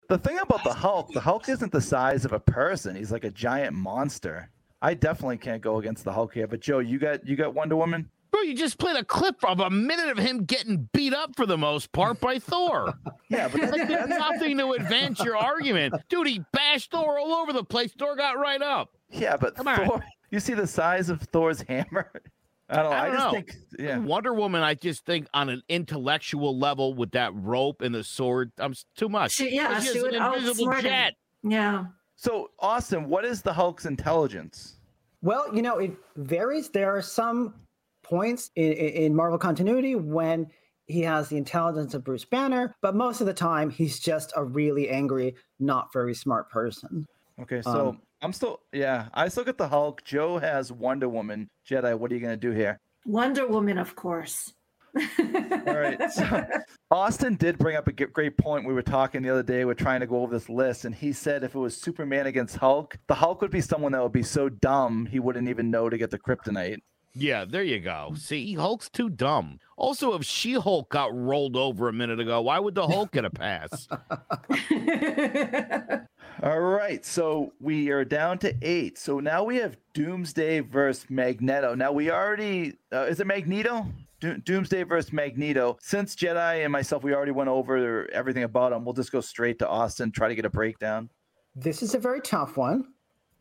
The thing about the Hulk, the Hulk isn't the size of a person. He's like a giant monster. I definitely can't go against the Hulk here. But Joe, you got you got Wonder Woman. Bro, you just played a clip of a minute of him getting beat up for the most part by Thor. *laughs* Yeah, but That that, did nothing to advance your argument. Dude, he bashed Thor all over the place. Thor got right up. yeah, but Come on. Thor. You see the size of Thor's *laughs* hammer? I don't know. I I, don't just know. think yeah. Wonder Woman, I just think on an intellectual level with that rope and the sword, I'm too much. She- yeah, Plus, she has would an invisible jet. Yeah. So Austin, what is the Hulk's intelligence? Well, you know, it varies. There are some points in, in Marvel continuity when he has the intelligence of Bruce Banner, but most of the time he's just a really angry, not very smart person. Okay, so Um, I'm still yeah. I still get the Hulk. Joe has Wonder Woman. Jetai, what are you gonna do here? Wonder Woman, of course. All right. *laughs* So Austin did bring up a great point. We were talking the other day. We're trying to go over this list, and he said if it was Superman against Hulk, the Hulk would be someone that would be so dumb he wouldn't even know to get the kryptonite. Yeah, there you go. See, Hulk's too dumb. Also, if She Hulk got rolled over a minute ago, why would the Hulk get a pass? *laughs* *laughs* All right, so we are down to eight. So now we have Doomsday versus Magneto. Now we already uh, is it Magneto? Do- Doomsday versus Magneto. Since Jetai and myself, we already went over everything about him. We'll just go straight to Austin, try to get a breakdown. This is a very tough one,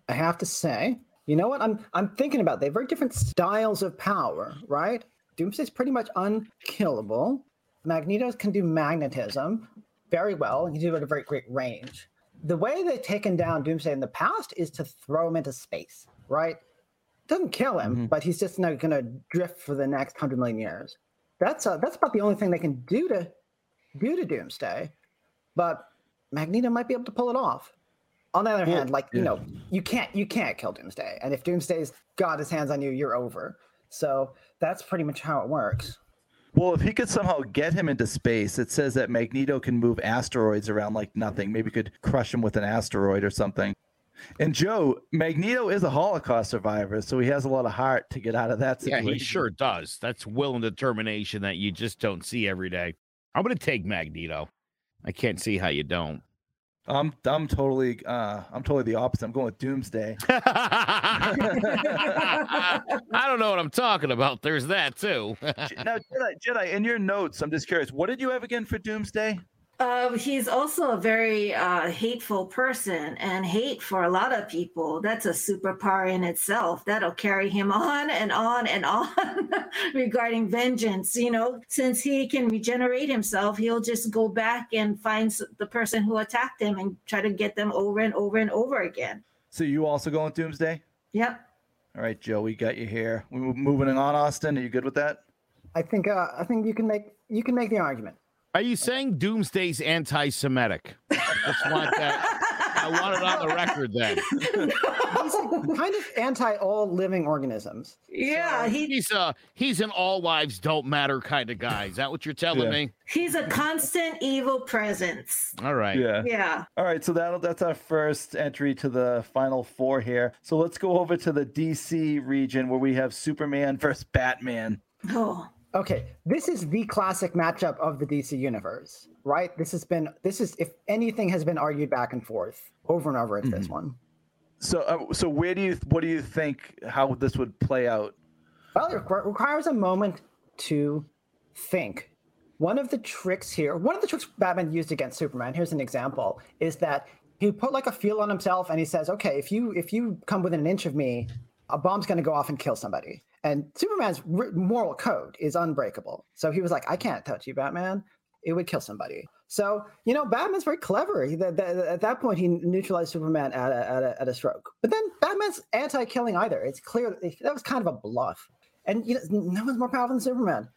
I have to say. You know what? I'm I'm thinking about. They have very different styles of power, right? Doomsday's pretty much unkillable. Magneto can do magnetism very well and he can do it at a very great range. The way they've taken down Doomsday in the past is to throw him into space, right? Doesn't kill him, but he's just not going to drift for the next hundred million years. That's uh, that's about the only thing they can do to do to Doomsday. But Magneto might be able to pull it off. On the other Well, hand, like you know, you can't you can't kill Doomsday, and if Doomsday's got his hands on you, you're over. So that's pretty much how it works. Well, if he could somehow get him into space, it says that Magneto can move asteroids around like nothing. Maybe could crush him with an asteroid or something. And Joe, Magneto is a Holocaust survivor, so he has a lot of heart to get out of that situation. Yeah, he sure does. That's will and determination that you just don't see every day. I'm going to take Magneto. I can't see how you don't. I'm I'm totally uh I'm totally the opposite. I'm going with Doomsday. *laughs* I don't know what I'm talking about. There's that too. now, Jetai, Jetai, in your notes, I'm just curious. What did you have again for Doomsday? Um, he's also a very uh, hateful person, and hate for a lot of people. That's a superpower in itself. That'll carry him *laughs* on and on and on *laughs* regarding vengeance. You know, since he can regenerate himself, he'll just go back and find the person who attacked him and try to get them over and over and over again. So you also going with Doomsday? Yep. All right, Joe, we got you here. We move- moving on, Austin. Are you good with that? I think uh, I think you can make you can make the argument. Are you saying Doomsday's anti-Semitic? I just want that. I want it on the record then. He's kind of anti all living organisms. Yeah, he, He's a he's an all lives don't matter kind of guy. Is that what you're telling Yeah. me? he's a constant evil presence. All right. Yeah. Yeah. All right, so that that's our first entry to the final four here. So let's go over to the DC region where we have Superman versus Batman. Oh, Okay, this is the classic matchup of the DC universe, right? This has been this is if anything has been argued back and forth over and over, it's this one. So, uh, so where do you what do you think how this would play out? Well, it requ- requires a moment to think. One of the tricks here, one of the tricks Batman used against Superman, here's an example, is that he put like a feel on himself and he says, okay, if you if you come within an inch of me, a bomb's going to go off and kill somebody. And Superman's moral code is unbreakable. So he was like, I can't touch you, Batman. It would kill somebody. So, you know, Batman's very clever. He, at that point, he neutralized Superman at a, at, a, at a stroke. But then Batman's anti killing either. It's clear that that was kind of a bluff. And you know, no one's more powerful than Superman.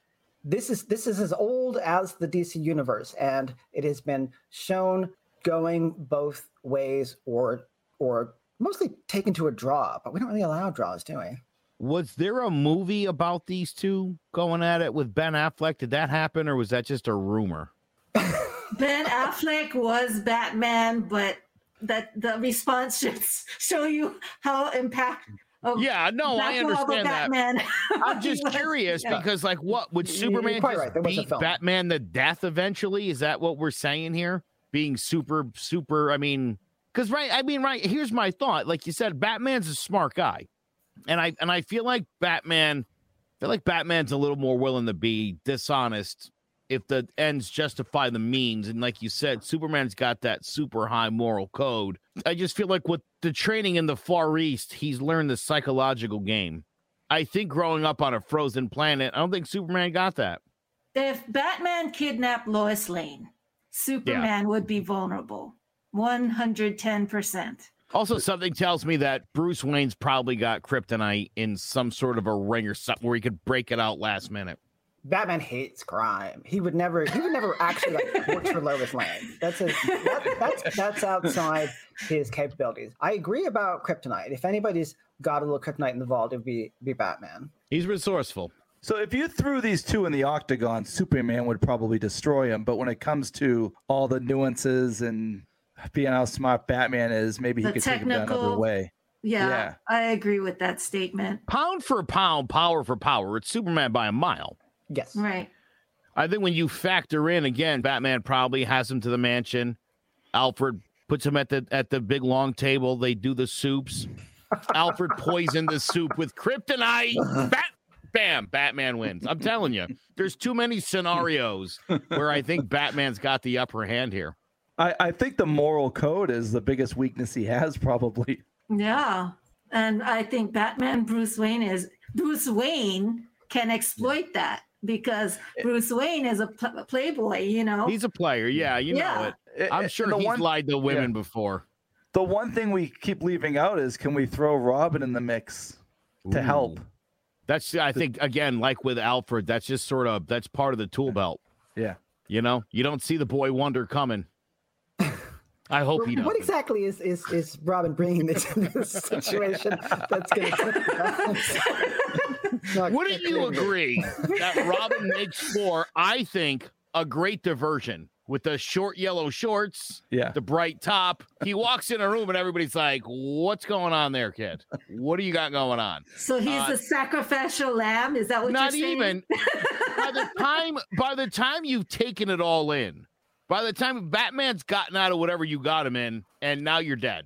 This is this is as old as the DC universe, and it has been shown going both ways, or or mostly taken to a draw. But we don't really allow draws, do we? Was there a movie about these two going at it with Ben Affleck? Did that happen or was that just a rumor? Ben Affleck was Batman, but that the response *laughs* should show you how impact. Of Yeah, no, I Batman of understand that. Batman *laughs* I'm just was. curious Yeah. because, like, what would Superman just right, there was a beat. Batman to death eventually? Is that what we're saying here? Being super, super. I mean, because right, I mean, right. Here's my thought. Like you said, Batman's a smart guy, and I and I feel like Batman. I feel like Batman's a little more willing to be dishonest if the ends justify the means. And like you said, Superman's got that super high moral code. I just feel like with the training in the Far East, he's learned the psychological game. I think growing up on a frozen planet, I don't think Superman got that. If Batman kidnapped Lois Lane, Superman would be vulnerable. 110%. Also, something tells me that Bruce Wayne's probably got kryptonite in some sort of a ring or something where he could break it out last minute. Batman hates crime. He would never. He would never actually like work for Lois Lane. That's a, that, that's that's outside his capabilities. I agree about kryptonite. If anybody's got a little kryptonite in the vault, it'd be be Batman. He's resourceful. So if you threw these two in the octagon, Superman would probably destroy him. But when it comes to all the nuances and being how smart Batman is, maybe he The could take him down another way. Yeah, Yeah. I agree with that statement. Pound for pound, power for power, it's Superman by a mile. Yes. Right. I think when you factor in again, Batman probably has him to the mansion. Alfred puts him at the at the big long table. They do the soups. Alfred poisoned the soup with kryptonite. Bat, bam, Batman wins. I'm telling you, there's too many scenarios where I think Batman's got the upper hand here. I, I think the moral code is the biggest weakness he has, *laughs* probably. Yeah. And I think Batman Bruce Wayne is Bruce Wayne can exploit that because Bruce Wayne is a pl- playboy, you know. He's a player, yeah, you know it. Eh, I'm eh, sure the he's one, lied to women before. the one thing we keep leaving out is can we throw Robin in the mix to help? That's I think again, like with Alfred, that's just sort of that's part of the tool belt. Yeah. You know, you don't see the boy wonder coming. I hope he does. What exactly is is is Robin bringing into this *laughs* situation that's going to tip the balance? It's *laughs* not Wouldn't you agree that Robin makes for, I think, a great diversion with the short yellow shorts, Yeah. the bright top? He walks in a room and everybody's like, "What's going on there, kid? What do you got going on?" so he's Uh, a sacrificial lamb. Is that what Not you're saying? Not even. by the time by the time you've taken it all in, by the time Batman's gotten out of whatever you got him in, and now you're dead.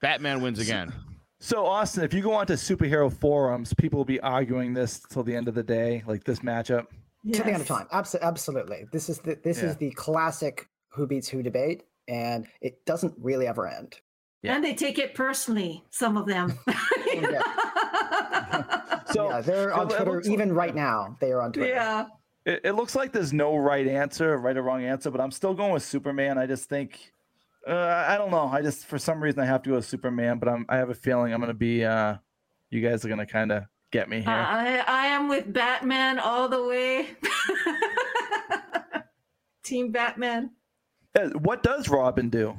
Batman wins again. So Austin, if you go onto superhero forums, people will be arguing this till the end of the day, like this matchup. to the end of time. Abso- absolutely. This is the this Yeah. is the classic who beats who debate, and it doesn't really ever end. Yeah. And they take it personally, some of them. *laughs* So *laughs* yeah, they're on it Twitter looks even right now. They are on Twitter. yeah. It, it looks like there's no right answer, right or wrong answer, but I'm still going with Superman. I just think, uh, I don't know. I just for some reason I have to go with Superman, but I'm I have a feeling I'm gonna be. uh You guys are gonna kind of get me here. I, I am with Batman all the way. *laughs* Team Batman. Uh, what does Robin do?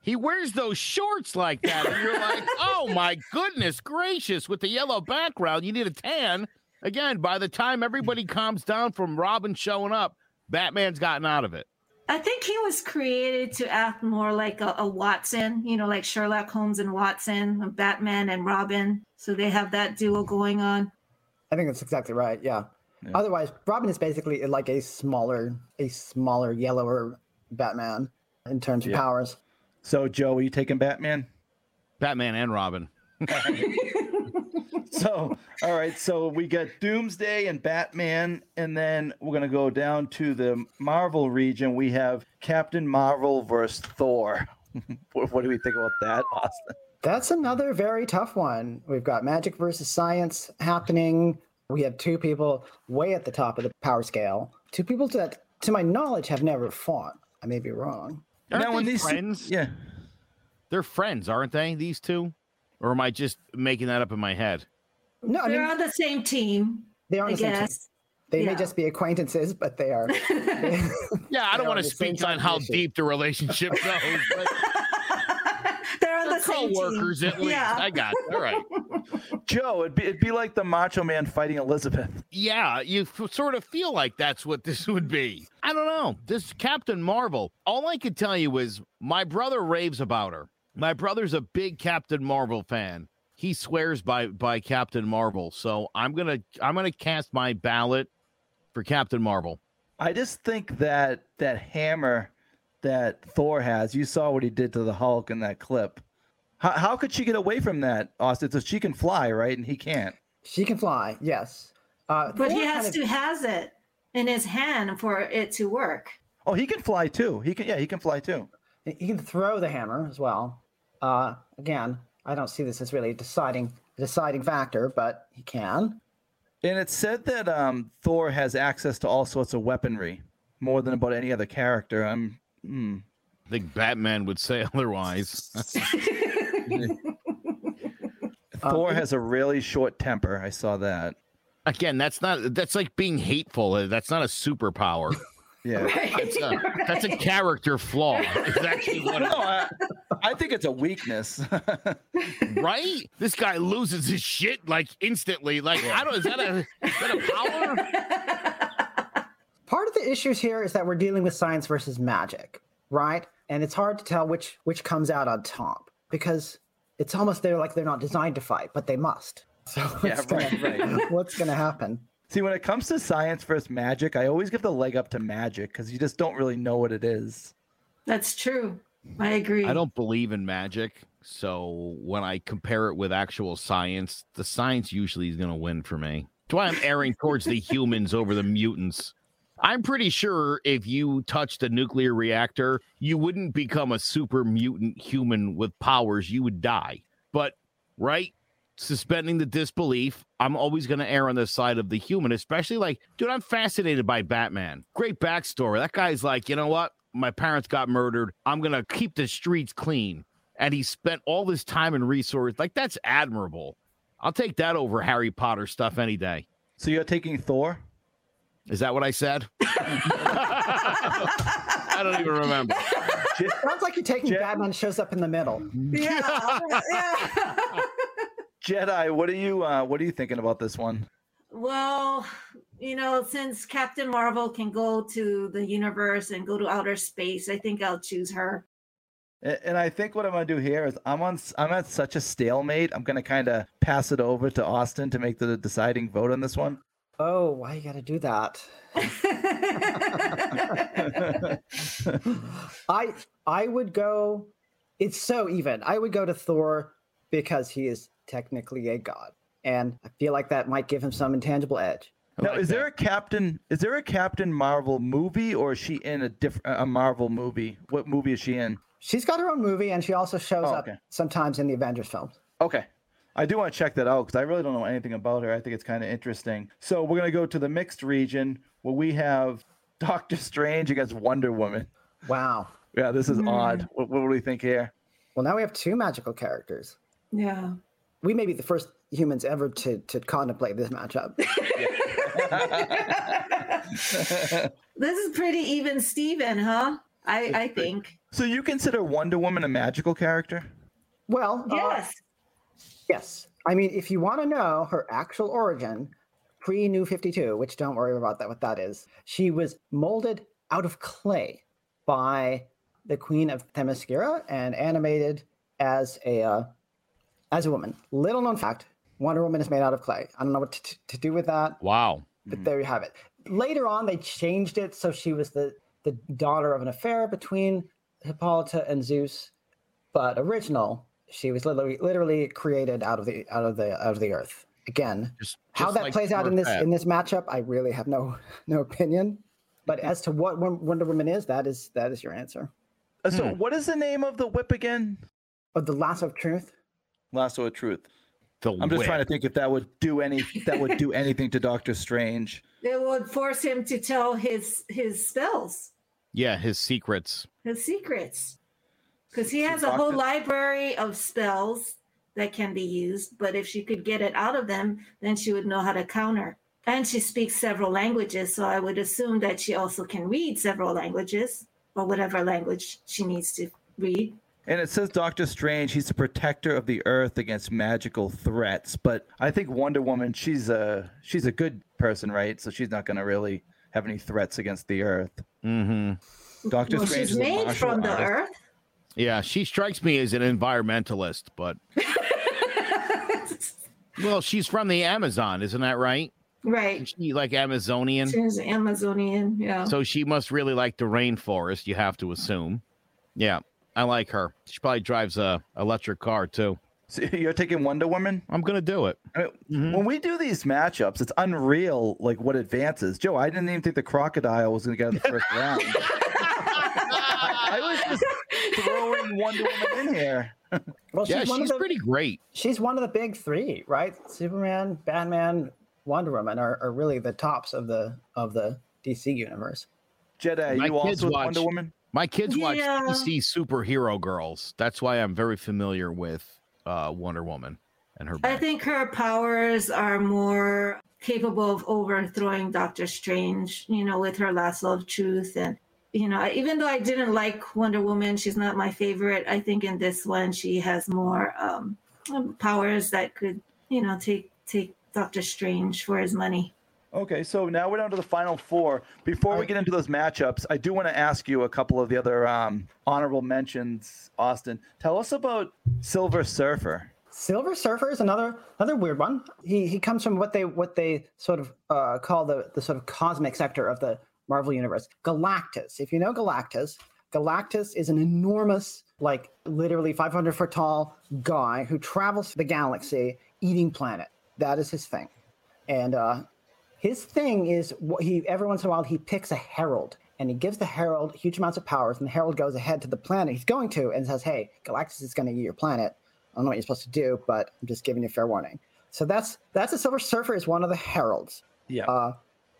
He wears those shorts like that, and you're like, *laughs* "Oh my goodness gracious!" With the yellow background, you need a tan. Again, by the time everybody calms down from Robin showing up, Batman's gotten out of it. I think he was created to act more like a, a Watson, you know, like Sherlock Holmes and Watson, Batman and Robin. So they have that duo going on. I think that's exactly right. Yeah. Yeah. Otherwise, Robin is basically like a smaller, a smaller, yellower Batman in terms of Yeah. powers. So Joe, are you taking Batman? Batman and Robin. *laughs* *laughs* So all right, so we got Doomsday and Batman, and then we're gonna go down to the Marvel region. We have Captain Marvel versus Thor. *laughs* what, what do we think about that, Austin? That's another very tough one. We've got magic versus science happening. We have two people way at the top of the power scale. Two people that, to my knowledge, have never fought. I may be wrong. Aren't Now, when they these- friends? Yeah. They're friends, aren't they? These two, or am I just making that up in my head? No, I They're mean on the same team, they are on I the same team. guess. They may just be acquaintances, but they are. *laughs* Yeah, I don't want to speak on how deep the relationship *laughs* goes. But They're on they're the same team. co-workers at least. Yeah. I got it. All right. *laughs* Joe, it'd be, it'd be like the Macho Man fighting Elizabeth. Yeah, you f- sort of feel like that's what this would be. I don't know. This Captain Marvel. All I can tell you is my brother raves about her. My brother's a big Captain Marvel fan. He swears by by Captain Marvel. So I'm gonna I'm gonna cast my ballot for Captain Marvel. I just think that that hammer that Thor has, you saw what he did to the Hulk in that clip. How, how could she get away from that, Austin? So she can fly, right? And he can't. she can fly, yes. Uh, But he has kind of- to has it in his hand for it to work. Oh, he can fly too. He can, yeah, he can fly too. He can throw the hammer as well. Uh, again, I don't see this as really a deciding deciding factor, but he can. And it's said that um, Thor has access to all sorts of weaponry, more than about any other character. I'm. Hmm. I think Batman would say otherwise. *laughs* Thor Um, has a really short temper. I saw that. Again, that's not that's like being hateful. That's not a superpower. Yeah. *laughs* That's a, that's a *laughs* character flaw. Is actually what No, I, I think it's a weakness. *laughs* right? This guy loses his shit like instantly. Like I don't. Is that a is that a power? Part of the issues here is that we're dealing with science versus magic, right? And it's hard to tell which which comes out on top because it's almost they're like they're not designed to fight, but they must. So Yeah, what's gonna, right, right. what's gonna happen? See, when it comes to science versus magic, I always give the leg up to magic because you just don't really know what it is. That's true. I agree. I don't believe in magic. So when I compare it with actual science, the science usually is going to win for me. That's why I'm erring *laughs* towards the humans over the mutants. I'm pretty sure if you touched a nuclear reactor, you wouldn't become a super mutant human with powers. You would die. But, right? Suspending the disbelief, I'm always going to err on the side of the human, especially like, dude, I'm fascinated by Batman. Great backstory. That guy's like, you know what? My parents got murdered. I'm going to keep the streets clean. And he spent all this time and resource. Like, that's admirable. I'll take that over Harry Potter stuff any day. So you're taking Thor? Is that what I said? *laughs* I don't even remember. Sounds like you're taking Jet- Batman shows up in the middle. yeah. yeah. Jetai, what are you uh, what are you thinking about this one? Well, you know, since Captain Marvel can go to the universe and go to outer space, I think I'll choose her. And I think what I'm gonna do here is I'm on I'm at such a stalemate. I'm gonna kind of pass it over to Austin to make the deciding vote on this one. Oh, why you got to do that? *laughs* *laughs* I I would go. It's so even. I would go to Thor because he is technically a god, and I feel like that might give him some intangible edge. Now, like is that. there a Captain? Is there a Captain Marvel movie, or is she in a different a Marvel movie? What movie is she in? She's got her own movie, and she also shows Oh, up sometimes in the Avengers films. Okay. I do want to check that out because I really don't know anything about her. I think it's kind of interesting. So we're gonna go to the mixed region where we have *laughs* Doctor Strange against Wonder Woman. Wow. Yeah, this is hmm. odd. What, what do we think here? Well, now we have two magical characters. yeah. We may be the first humans ever to to contemplate this matchup. *laughs* This is pretty even Steven, huh? I, I think. So you consider Wonder Woman a magical character? Well, uh, Yes. Yes. I mean, if you want to know her actual origin, pre New 52, which don't worry about that, what that is, she was molded out of clay by the Queen of Themyscira and animated as a uh, as a woman. Little known fact: Wonder Woman is made out of clay. I don't know what to, to- to do with that, Wow. but there you have it. Later on, they changed it so she was the the daughter of an affair between Hippolyta and Zeus, but original she was literally literally created out of the out of the out of the earth. Again, Just, how that like plays out in this Fat. in this matchup, I really have no *laughs* no opinion. But as to what Wonder Woman is, that is that is your answer. Uh, So Hmm. what is the name of the whip again? Of the lasso of truth. Lasso of Truth. The I'm just trying to think if that would do any that would do anything to Doctor Strange. It would force him to tell his his spells, Yeah, his secrets. his secrets. Because he has a whole Doctor- library of spells that can be used, but if she could get it out of them, then she would know how to counter. And she speaks several languages, so I would assume that she also can read several languages or whatever language she needs to read. And it says Doctor Strange, he's the protector of the earth against magical threats. But I think Wonder Woman, she's a she's a good person, right? So she's not gonna really have any threats against the earth. Mm-hmm. Doctor well, Strange she's is a made martial from the artist. earth. Yeah, she strikes me as an environmentalist, but *laughs* well, she's from the Amazon, isn't that right? right. Is she like Amazonian? She's Amazonian. Yeah. So she must really like the rainforest, you have to assume. Yeah, I like her. She probably drives a electric car too. So *laughs* you're taking Wonder Woman? I'm gonna do it. I mean, Mhm. When we do these matchups, it's unreal like what advances. Joe, I didn't even think the crocodile was gonna get out of the first *laughs* round. I was just throwing Wonder Woman in here. Well, Yeah, she's one she's of the pretty great. she's one of the big three, right? Superman, Batman, Wonder Woman are, are really the tops of the of the DC universe. Jetai, My you also with watch- Wonder Woman? My kids watch Yeah. DC superhero girls. That's why I'm very familiar with uh, Wonder Woman and her. I think her powers are more capable of overthrowing Doctor Strange, you know, with her lasso of truth. And, you know, even though I didn't like Wonder Woman, she's not my favorite. I think in this one, she has more um, um, powers that could, you know, take take Doctor Strange for his money. Okay, so now we're down to the final four. Before we get into those matchups, I do want to ask you a couple of the other um, honorable mentions. Austin, tell us about Silver Surfer. Silver Surfer is another another weird one. He he comes from what they what they sort of uh, call the the sort of cosmic sector of the Marvel universe, Galactus. If you know Galactus, Galactus is an enormous, like literally 500 foot tall guy who travels the galaxy eating planet. That is his thing. And uh, his thing is what he every once in a while he picks a herald and he gives the herald huge amounts of powers, and the herald goes ahead to the planet he's going to and says, "Hey, Galactus is going to eat your planet. I don't know what you're supposed to do, but I'm just giving you fair warning." So that's that's a Silver Surfer is one of the heralds, Yeah. uh,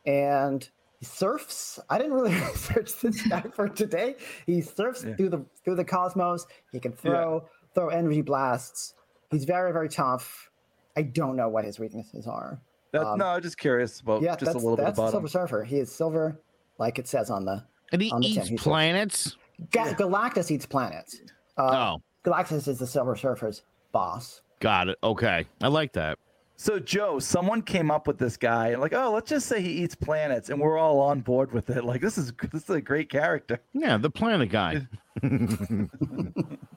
and he surfs. I didn't really *laughs* research this guy for today. He surfs Yeah. through the through the cosmos. He can throw throw energy blasts. He's very very tough. I don't know what his weaknesses are. That, um, no, I'm just curious about Yeah, just a little bit that's the about Silver him. Surfer. He is silver, like it says on the. And he On the tin, eats planets. Ga- Galactus eats planets. Uh, oh, Galactus is the Silver Surfer's boss. got it. Okay, I like that. So Joe, someone came up with this guy and like, oh, let's just say he eats planets, and we're all on board with it. Like, this is this is a great character. Yeah, the planet guy. *laughs*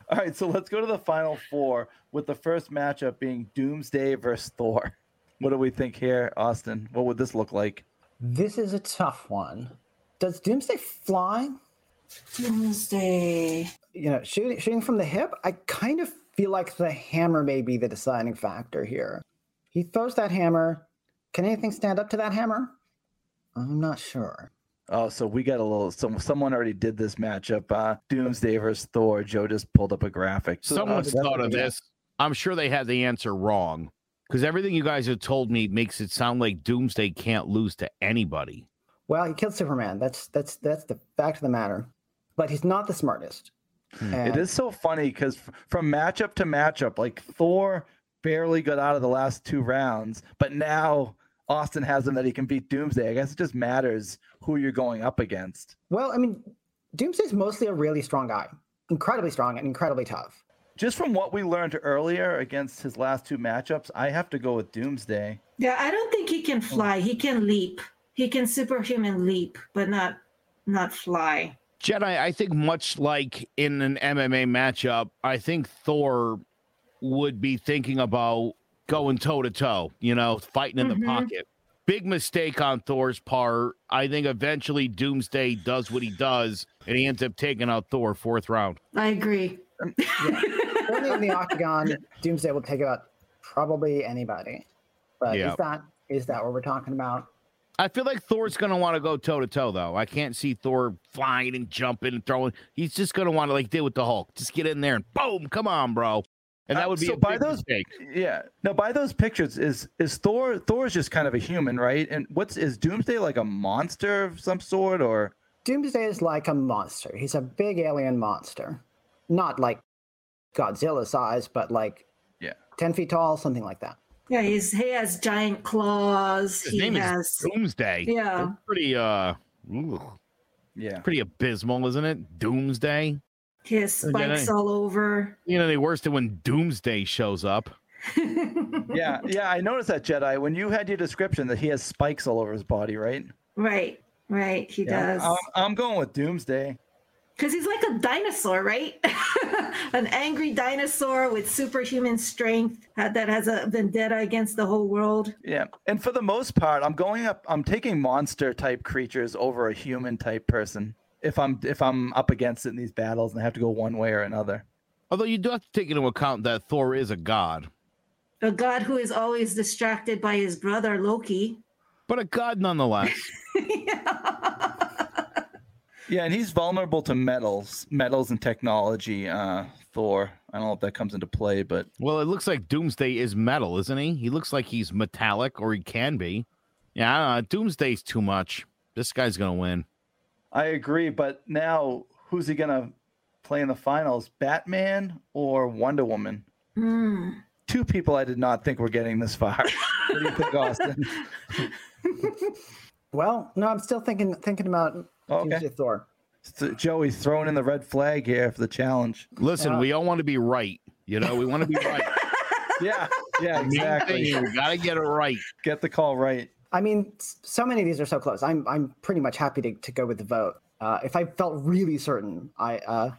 All right, so let's go to the final four with the first matchup being Doomsday versus Thor. What do we think here, Austin? What would this look like? This is a tough one. Does Doomsday fly? Doomsday. You know, shooting shooting from the hip. I kind of feel like the hammer may be the deciding factor here. He throws that hammer. Can anything stand up to that hammer? I'm not sure. Oh, so we got a little. Some someone already did this matchup. Uh, Doomsday versus Thor. Joe just pulled up a graphic. So, uh, Someone's thought of this. I'm sure they had the answer wrong because everything you guys have told me makes it sound like Doomsday can't lose to anybody. Well, he killed Superman. That's that's that's the fact of the matter. But he's not the smartest. Hmm. It And- is so funny because from matchup to matchup, like Thor barely got out of the last two rounds, but now Austin has him that he can beat Doomsday. I guess it just matters who you're going up against. Well, I mean, Doomsday's mostly a really strong guy, incredibly strong and incredibly tough. Just from what we learned earlier against his last two matchups, I have to go with Doomsday. Yeah, I don't think he can fly. He can leap. He can superhuman leap, but not not fly. Jetai, I think much like in an MMA matchup, I think Thor would be thinking about going toe to toe, you know, fighting in the Mhm. pocket. Big mistake on Thor's part. I think eventually Doomsday does what he does, and he ends up taking out Thor fourth round. I agree. *laughs* Certainly in the octagon, Doomsday will take out probably anybody. But Yeah. is that is that what we're talking about? I feel like Thor's going to want to go toe to toe, though. I can't see Thor flying and jumping and throwing. He's just going to want to like deal with the Hulk. Just get in there and boom, come on, bro. And that Uh, would be so a by big those- mistake. Yeah. Now by those pictures, is is Thor Thor's just kind of a human, right? And what's is Doomsday like a monster of some sort or Doomsday is like a monster. He's a big alien monster. Not like Godzilla size, but like Yeah. 10 feet tall, something like that. Yeah, he's he has giant claws. His he name has is Doomsday. Yeah. That's pretty uh ooh, yeah. pretty abysmal, isn't it? Doomsday. he has spikes Yeah. all over. You know, the worse than when Doomsday shows up. *laughs* Yeah, yeah, I noticed that Jetai when you had your description that he has spikes all over his body, right? right, right. He Yeah, does. I'm, I'm going with Doomsday. Because he's like a dinosaur, right? *laughs* An angry dinosaur with superhuman strength that has a vendetta against the whole world. Yeah, and for the most part, I'm going up. I'm taking monster type creatures over a human type person. If I'm if I'm up against it in these battles and I have to go one way or another. Although you do have to take into account that Thor is a god, A god who is always distracted by his brother Loki. but a god nonetheless. *laughs* *laughs* Yeah, and he's vulnerable to metals, metals and technology. Uh, Thor. I don't know if that comes into play, but well, it looks like Doomsday is metal, isn't he? He looks like he's metallic, or he can be. Yeah, I don't know. Doomsday's too much. This guy's gonna win. I agree. But now, who's he gonna play in the finals? Batman or Wonder Woman? Hmm. Two people I did not think were getting this far. *laughs* what do you think, Austin? *laughs* Well, no, I'm still thinking thinking about Oh, okay. Doomsday Thor. So Joey's throwing in the red flag here for the challenge. Listen, Yeah. we all want to be right. You know, we want to be right. *laughs* Yeah, yeah, exactly. is we gotta get it right. Get the call right. I mean, so many of these are so close. I'm I'm pretty much happy to, to go with the vote. Uh, if I felt really certain, I uh,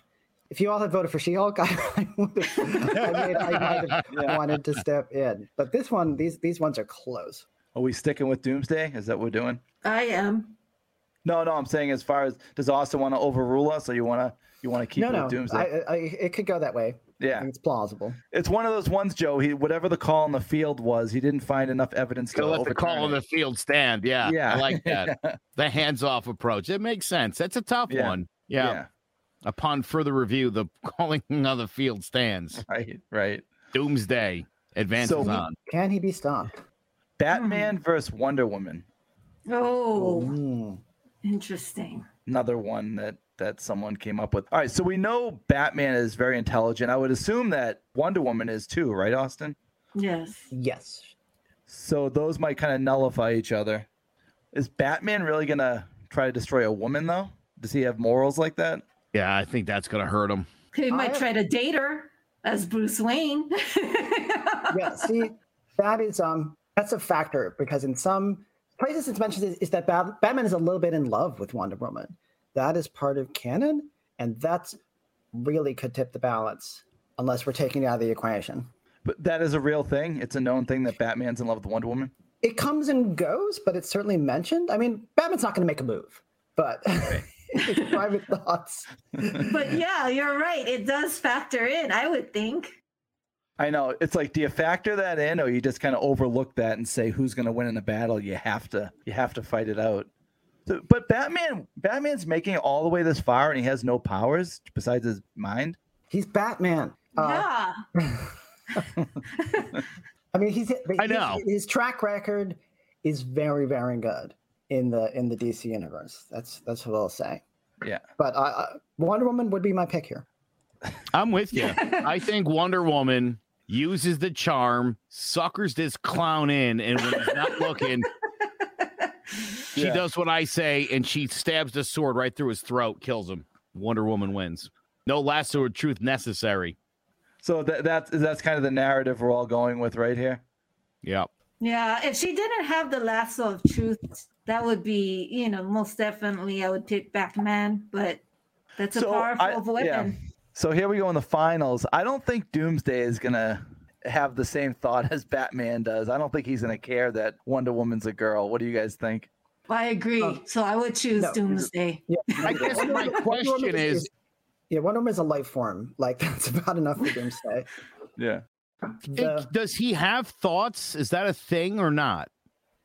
if you all had voted for She-Hulk, *laughs* I, I would have I, made- I might have *laughs* Yeah. wanted to step in. But this one, these these ones are close. Are we sticking with Doomsday? Is that what we're doing? I am. No, no, I'm saying as far as does Austin want to overrule us, or you want to you want to keep no, it no, Doomsday? I, I, it could go that way. Yeah, it's plausible. it's one of those ones, Joe. He whatever the call in the field was, he didn't find enough evidence to Gonna let the call on it. the field stand. Yeah, Yeah. I like that. *laughs* the hands-off approach. It makes sense. That's a tough Yeah. one. Yeah. yeah, Upon further review, the *laughs* calling on the field stands. right, right. Doomsday advances So- on. Can he be stopped? Batman versus Wonder Woman. Oh, Mm. Interesting. Another one that that someone came up with. All right, so we know Batman is very intelligent. I would assume that Wonder Woman is too, right, Austin? Yes. Yes. So those might kind of nullify each other. Is Batman really gonna try to destroy a woman though? Does he have morals like that? Yeah, I think that's gonna hurt him. He might I- try to date her as Bruce Wayne. *laughs* yeah, see, that is um that's a factor because in some places it's mentioned is, is that Bat- Batman is a little bit in love with Wonder Woman. That is part of canon, and that's really could tip the balance unless we're taking it out of the equation. But that is a real thing. It's a known thing that Batman's in love with Wonder Woman. It comes and goes, but it's certainly mentioned. I mean, Batman's not going to make a move, but *laughs* it's private thoughts. but yeah, you're right. It does factor in, I would think. I know. It's like, do you factor that in, or you just kind of overlook that and say who's going to win in a battle? You have to, you have to fight it out. So, but Batman, Batman's making it all the way this far, and he has no powers besides his mind. He's Batman. Uh, yeah. *laughs* I mean, he's. I his- know. his track record is very, very good in the in the DC universe. That's that's what I'll say. Yeah. But uh, uh, Wonder Woman would be my pick here. I'm with you. *laughs* I think Wonder Woman uses the charm, suckers this clown in, and when he's not *laughs* looking, she Yeah. does what I say, and she stabs the sword right through his throat, kills him. Wonder Woman wins. No lasso of truth necessary. So that that's that's kind of the narrative we're all going with right here. Yep. Yeah. If she didn't have the lasso of truth, that would be, you know, most definitely I would pick Batman, but that's a So, powerful I- yeah. Weapon. So here we go in the finals. I don't think Doomsday is gonna have the same thought as Batman does. I don't think he's gonna care that Wonder Woman's a girl. What do you guys think? I agree. Oh. so I would choose No. Doomsday. Yeah. I guess Wonder my Woman- Wonder Woman question is- yeah, Wonder Woman is a life form. Like *laughs* that's about enough for Doomsday. Yeah. The- It- does he have thoughts? Is that a thing or not?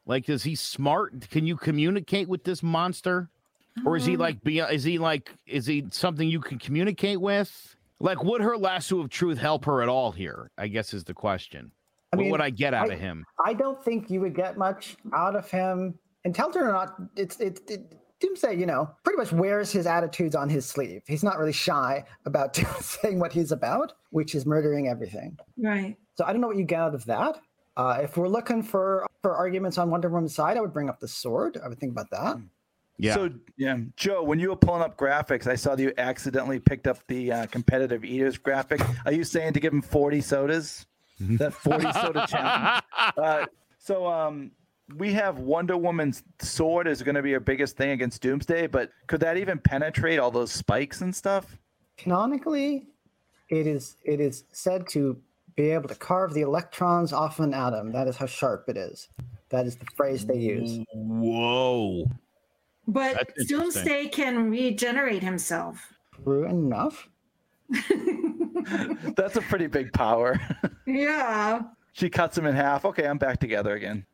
Like, is he smart? Can you communicate with this monster? Or is he Um, like be is he like is he something you can communicate with? Like would her lasso of truth help her at all here? I guess is the question. I what mean, would I get out I- of him? I don't think you would get much out of him. Intelligent or not, it's it's it, Doomsday. You know, pretty much wears his attitudes on his sleeve. He's not really shy about *laughs* saying what he's about, which is murdering everything. Right. So I don't know what you get out of that. Uh, if we're looking for for arguments on Wonder Woman's side, I would bring up the sword. I would think about that. Yeah. So yeah, Joe, when you were pulling up graphics, I saw that you accidentally picked up the uh, competitive eaters graphic. Are you saying to give him forty sodas? That forty *laughs* soda challenge. Uh, so um, we have Wonder Woman's sword is going to be her biggest thing against Doomsday, but could that even penetrate all those spikes and stuff? Canonically, it is it is said to be able to carve the electrons off an atom. That is how sharp it is. That is the phrase they use. Whoa. But That's interesting. Doomsday can regenerate himself. True enough. *laughs* That's a pretty big power. *laughs* Yeah. she cuts him in half. Okay, I'm back together again.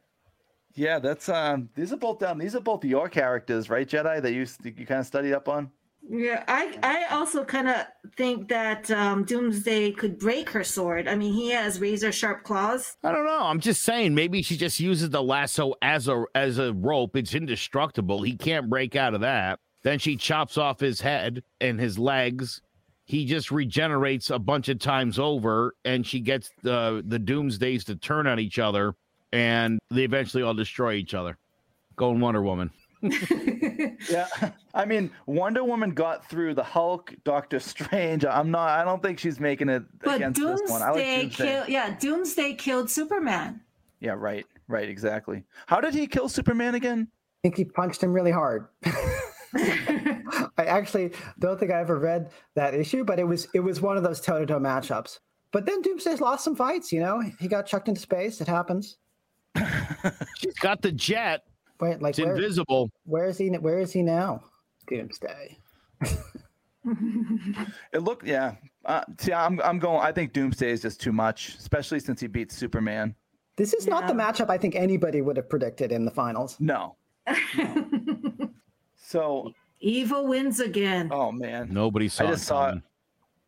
Yeah, that's um. These are both down. These are both your characters, right, Jetai? That you you kind of studied up on. Yeah, I I also kind of think that um, Doomsday could break her sword. I mean, he has razor sharp claws. I don't know. I'm just saying maybe she just uses the lasso as a as a rope. It's indestructible. He can't break out of that. Then she chops off his head and his legs. He just regenerates a bunch of times over, and she gets the the doomsdays to turn on each other, and they eventually all destroy each other. Going Wonder Woman. *laughs* Yeah, *laughs* I mean, Wonder Woman got through the Hulk, Doctor Strange. I'm not. I don't think she's making it But against this one. I like Doomsday Doomsday. killed. Yeah, Doomsday killed Superman. Yeah, right, right, exactly. How did he kill Superman again? I think he punched him really hard. *laughs* I actually don't think I ever read that issue, but it was it was one of those toe to toe matchups. But then Doomsday's lost some fights. You know, he got chucked into space. It happens. *laughs* She's got the jet. Wait, like It's where, invisible. where is he? Where is he now? Doomsday. *laughs* It looked, yeah. Uh, see, I'm, I'm going. I think Doomsday is just too much, especially since he beat Superman. This is not the matchup I think anybody would have predicted in the finals. No. *laughs* So, Evil wins again. oh man, Nobody saw I just saw it. coming.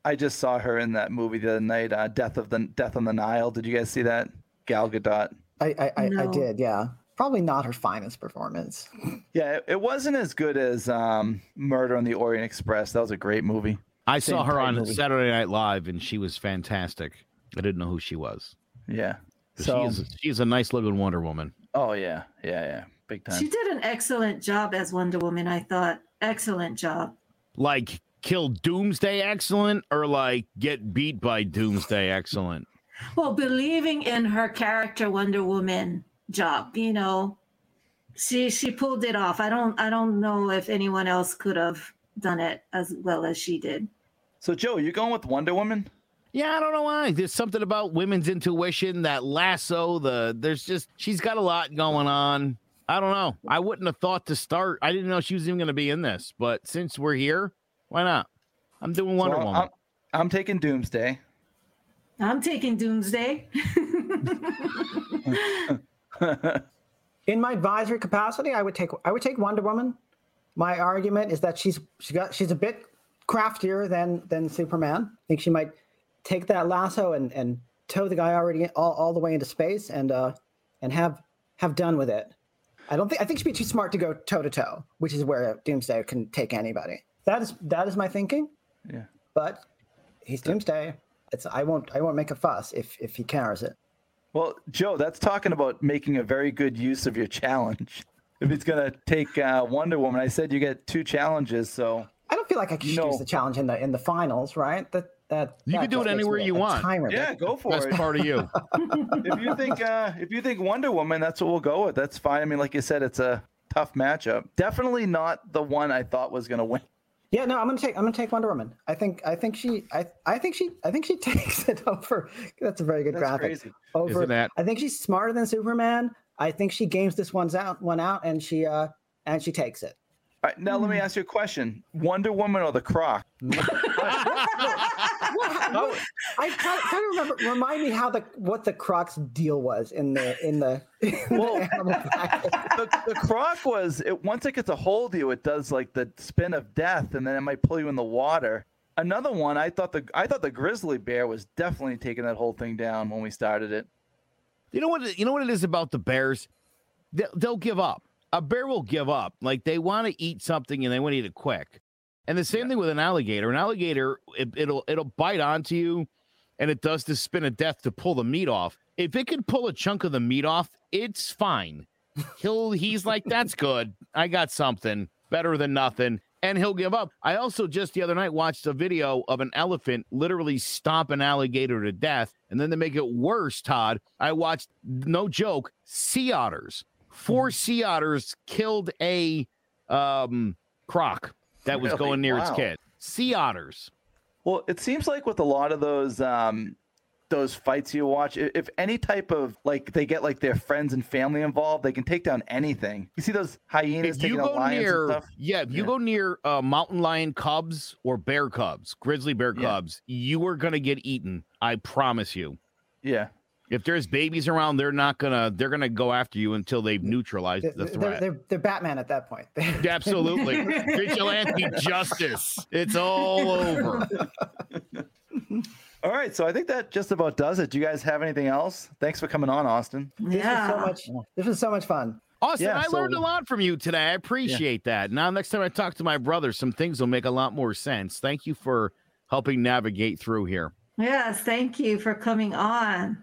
I just saw her in that movie the other night, uh, Death of the Death on the Nile. Did you guys see that? Gal Gadot. I I, I, I did, yeah. Probably not her finest performance. Yeah, it, it wasn't as good as um, Murder on the Orient Express. That was a great movie. I Same saw her on movie. Saturday Night Live, and she was fantastic. I didn't know who she was. Yeah. But So, she is she is a nice looking Wonder Woman. oh yeah, yeah, yeah, big time. She did an excellent job as Wonder Woman, I thought. Excellent job. Like kill Doomsday excellent, or like get beat by Doomsday excellent. Well, believing in her character Wonder Woman job, you know. She she pulled it off. I don't I don't know if anyone else could have done it as well as she did. So, Joe, you going with Wonder Woman? Yeah, I don't know why. There's something about women's intuition, that lasso, the there's just she's got a lot going on. I don't know. I wouldn't have thought to start. I didn't know she was even going to be in this, but since we're here, why not? I'm doing Wonder So, Woman. I'm, I'm taking Doomsday. I'm taking Doomsday. *laughs* *laughs* *laughs* In my advisory capacity, I would take I would take Wonder Woman. My argument is that she's she got she's a bit craftier than than Superman. I think she might take that lasso and and tow the guy already all, all the way into space and uh and have have done with it. I don't think I think she'd be too smart to go toe to toe, which is where Doomsday can take anybody. That is that is my thinking. Yeah. But he's Doomsday. It's I won't I won't make a fuss if if he carries it. Well, Joe, that's talking about making a very good use of your challenge. If it's gonna take uh, Wonder Woman, I said you get two challenges, so I don't feel like I can No. use the challenge in the in the finals, right? That that You that can do it anywhere you want. Timer. yeah, go for Best it. part of you. *laughs* *laughs* if you think uh, if you think Wonder Woman, that's what we'll go with. That's fine. I mean, like you said, it's a tough matchup. Definitely not the one I thought was gonna win. Yeah, no, I'm gonna take I'm gonna take Wonder Woman. I think I think she I I think she I think she *laughs* takes it over. That's a very good That's graphic. crazy. Over. Isn't that- I think she's smarter than Superman. I think she games this one's out one out and she uh and she takes it. All right, now let me ask you a question: Wonder Woman or the Croc? *laughs* *laughs* What, oh, I kind of remember. Remind me how the what the Croc's deal was in the in the, in the Well, animal the, the croc was it once it gets a hold of you it does like the spin of death and then it might pull you in the water another one i thought the i thought the grizzly bear was definitely taking that whole thing down when we started it You know what? You know what it is about the bears. They'll, they'll give up. A bear will give up. Like they want to eat something and they want to eat it quick. And the same thing with an alligator. An alligator, it, it'll it'll bite onto you, and it does the spin of death to pull the meat off. If it can pull a chunk of the meat off, it's fine. He'll he's like, that's good. I got something better than nothing. And he'll give up. I also just the other night watched a video of an elephant literally stomp an alligator to death. And then to make it worse, Todd, I watched no joke, sea otters. Four sea otters killed a um croc that was Really? going near its kid. Sea otters. well it seems like with a lot of those um those fights you watch if any type of like they get like their friends and family involved they can take down anything you see those hyenas if you taking go lions near and stuff yeah if you Yeah. go near uh, mountain lion cubs or bear cubs grizzly bear Yeah. cubs you are gonna get eaten i promise you yeah if there's babies around they're not gonna they're gonna go after you until they've neutralized They're, the they're, threat they're, they're Batman at that point. *laughs* absolutely vigilante *laughs* justice it's all over all right so i think that just about does it do you guys have anything else thanks for coming on austin This yeah. was so much. This was so much fun. Austin, Yeah, I so- learned a lot from you today. I appreciate that. Now, next time I talk to my brother, some things will make a lot more sense. Thank you for helping navigate through here. Yes, thank you for coming on.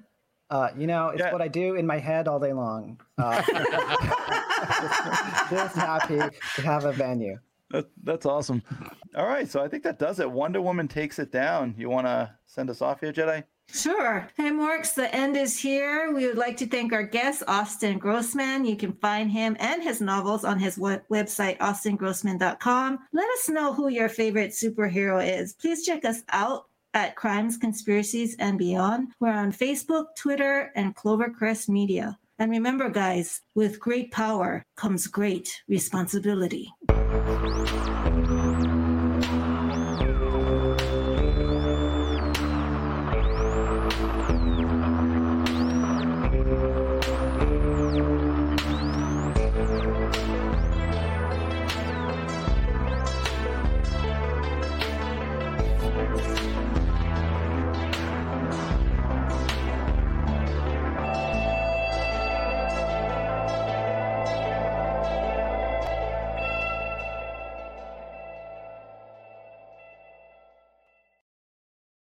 Uh, you know, it's Yeah. what I do in my head all day long. Uh, *laughs* *laughs* just happy to have a venue. That, that's awesome. All right, so I think that does it. Wonder Woman takes it down. You want to send us off here, Jetai? Sure. Hey, Marks, the end is here. We would like to thank our guest, Austin Grossman. You can find him and his novels on his web- website, austingrossman.com. Let us know who your favorite superhero is. Please check us out at Crimes, Conspiracies, and Beyond. We're on Facebook, Twitter, and Clovercrest Media. And remember, guys, with great power comes great responsibility.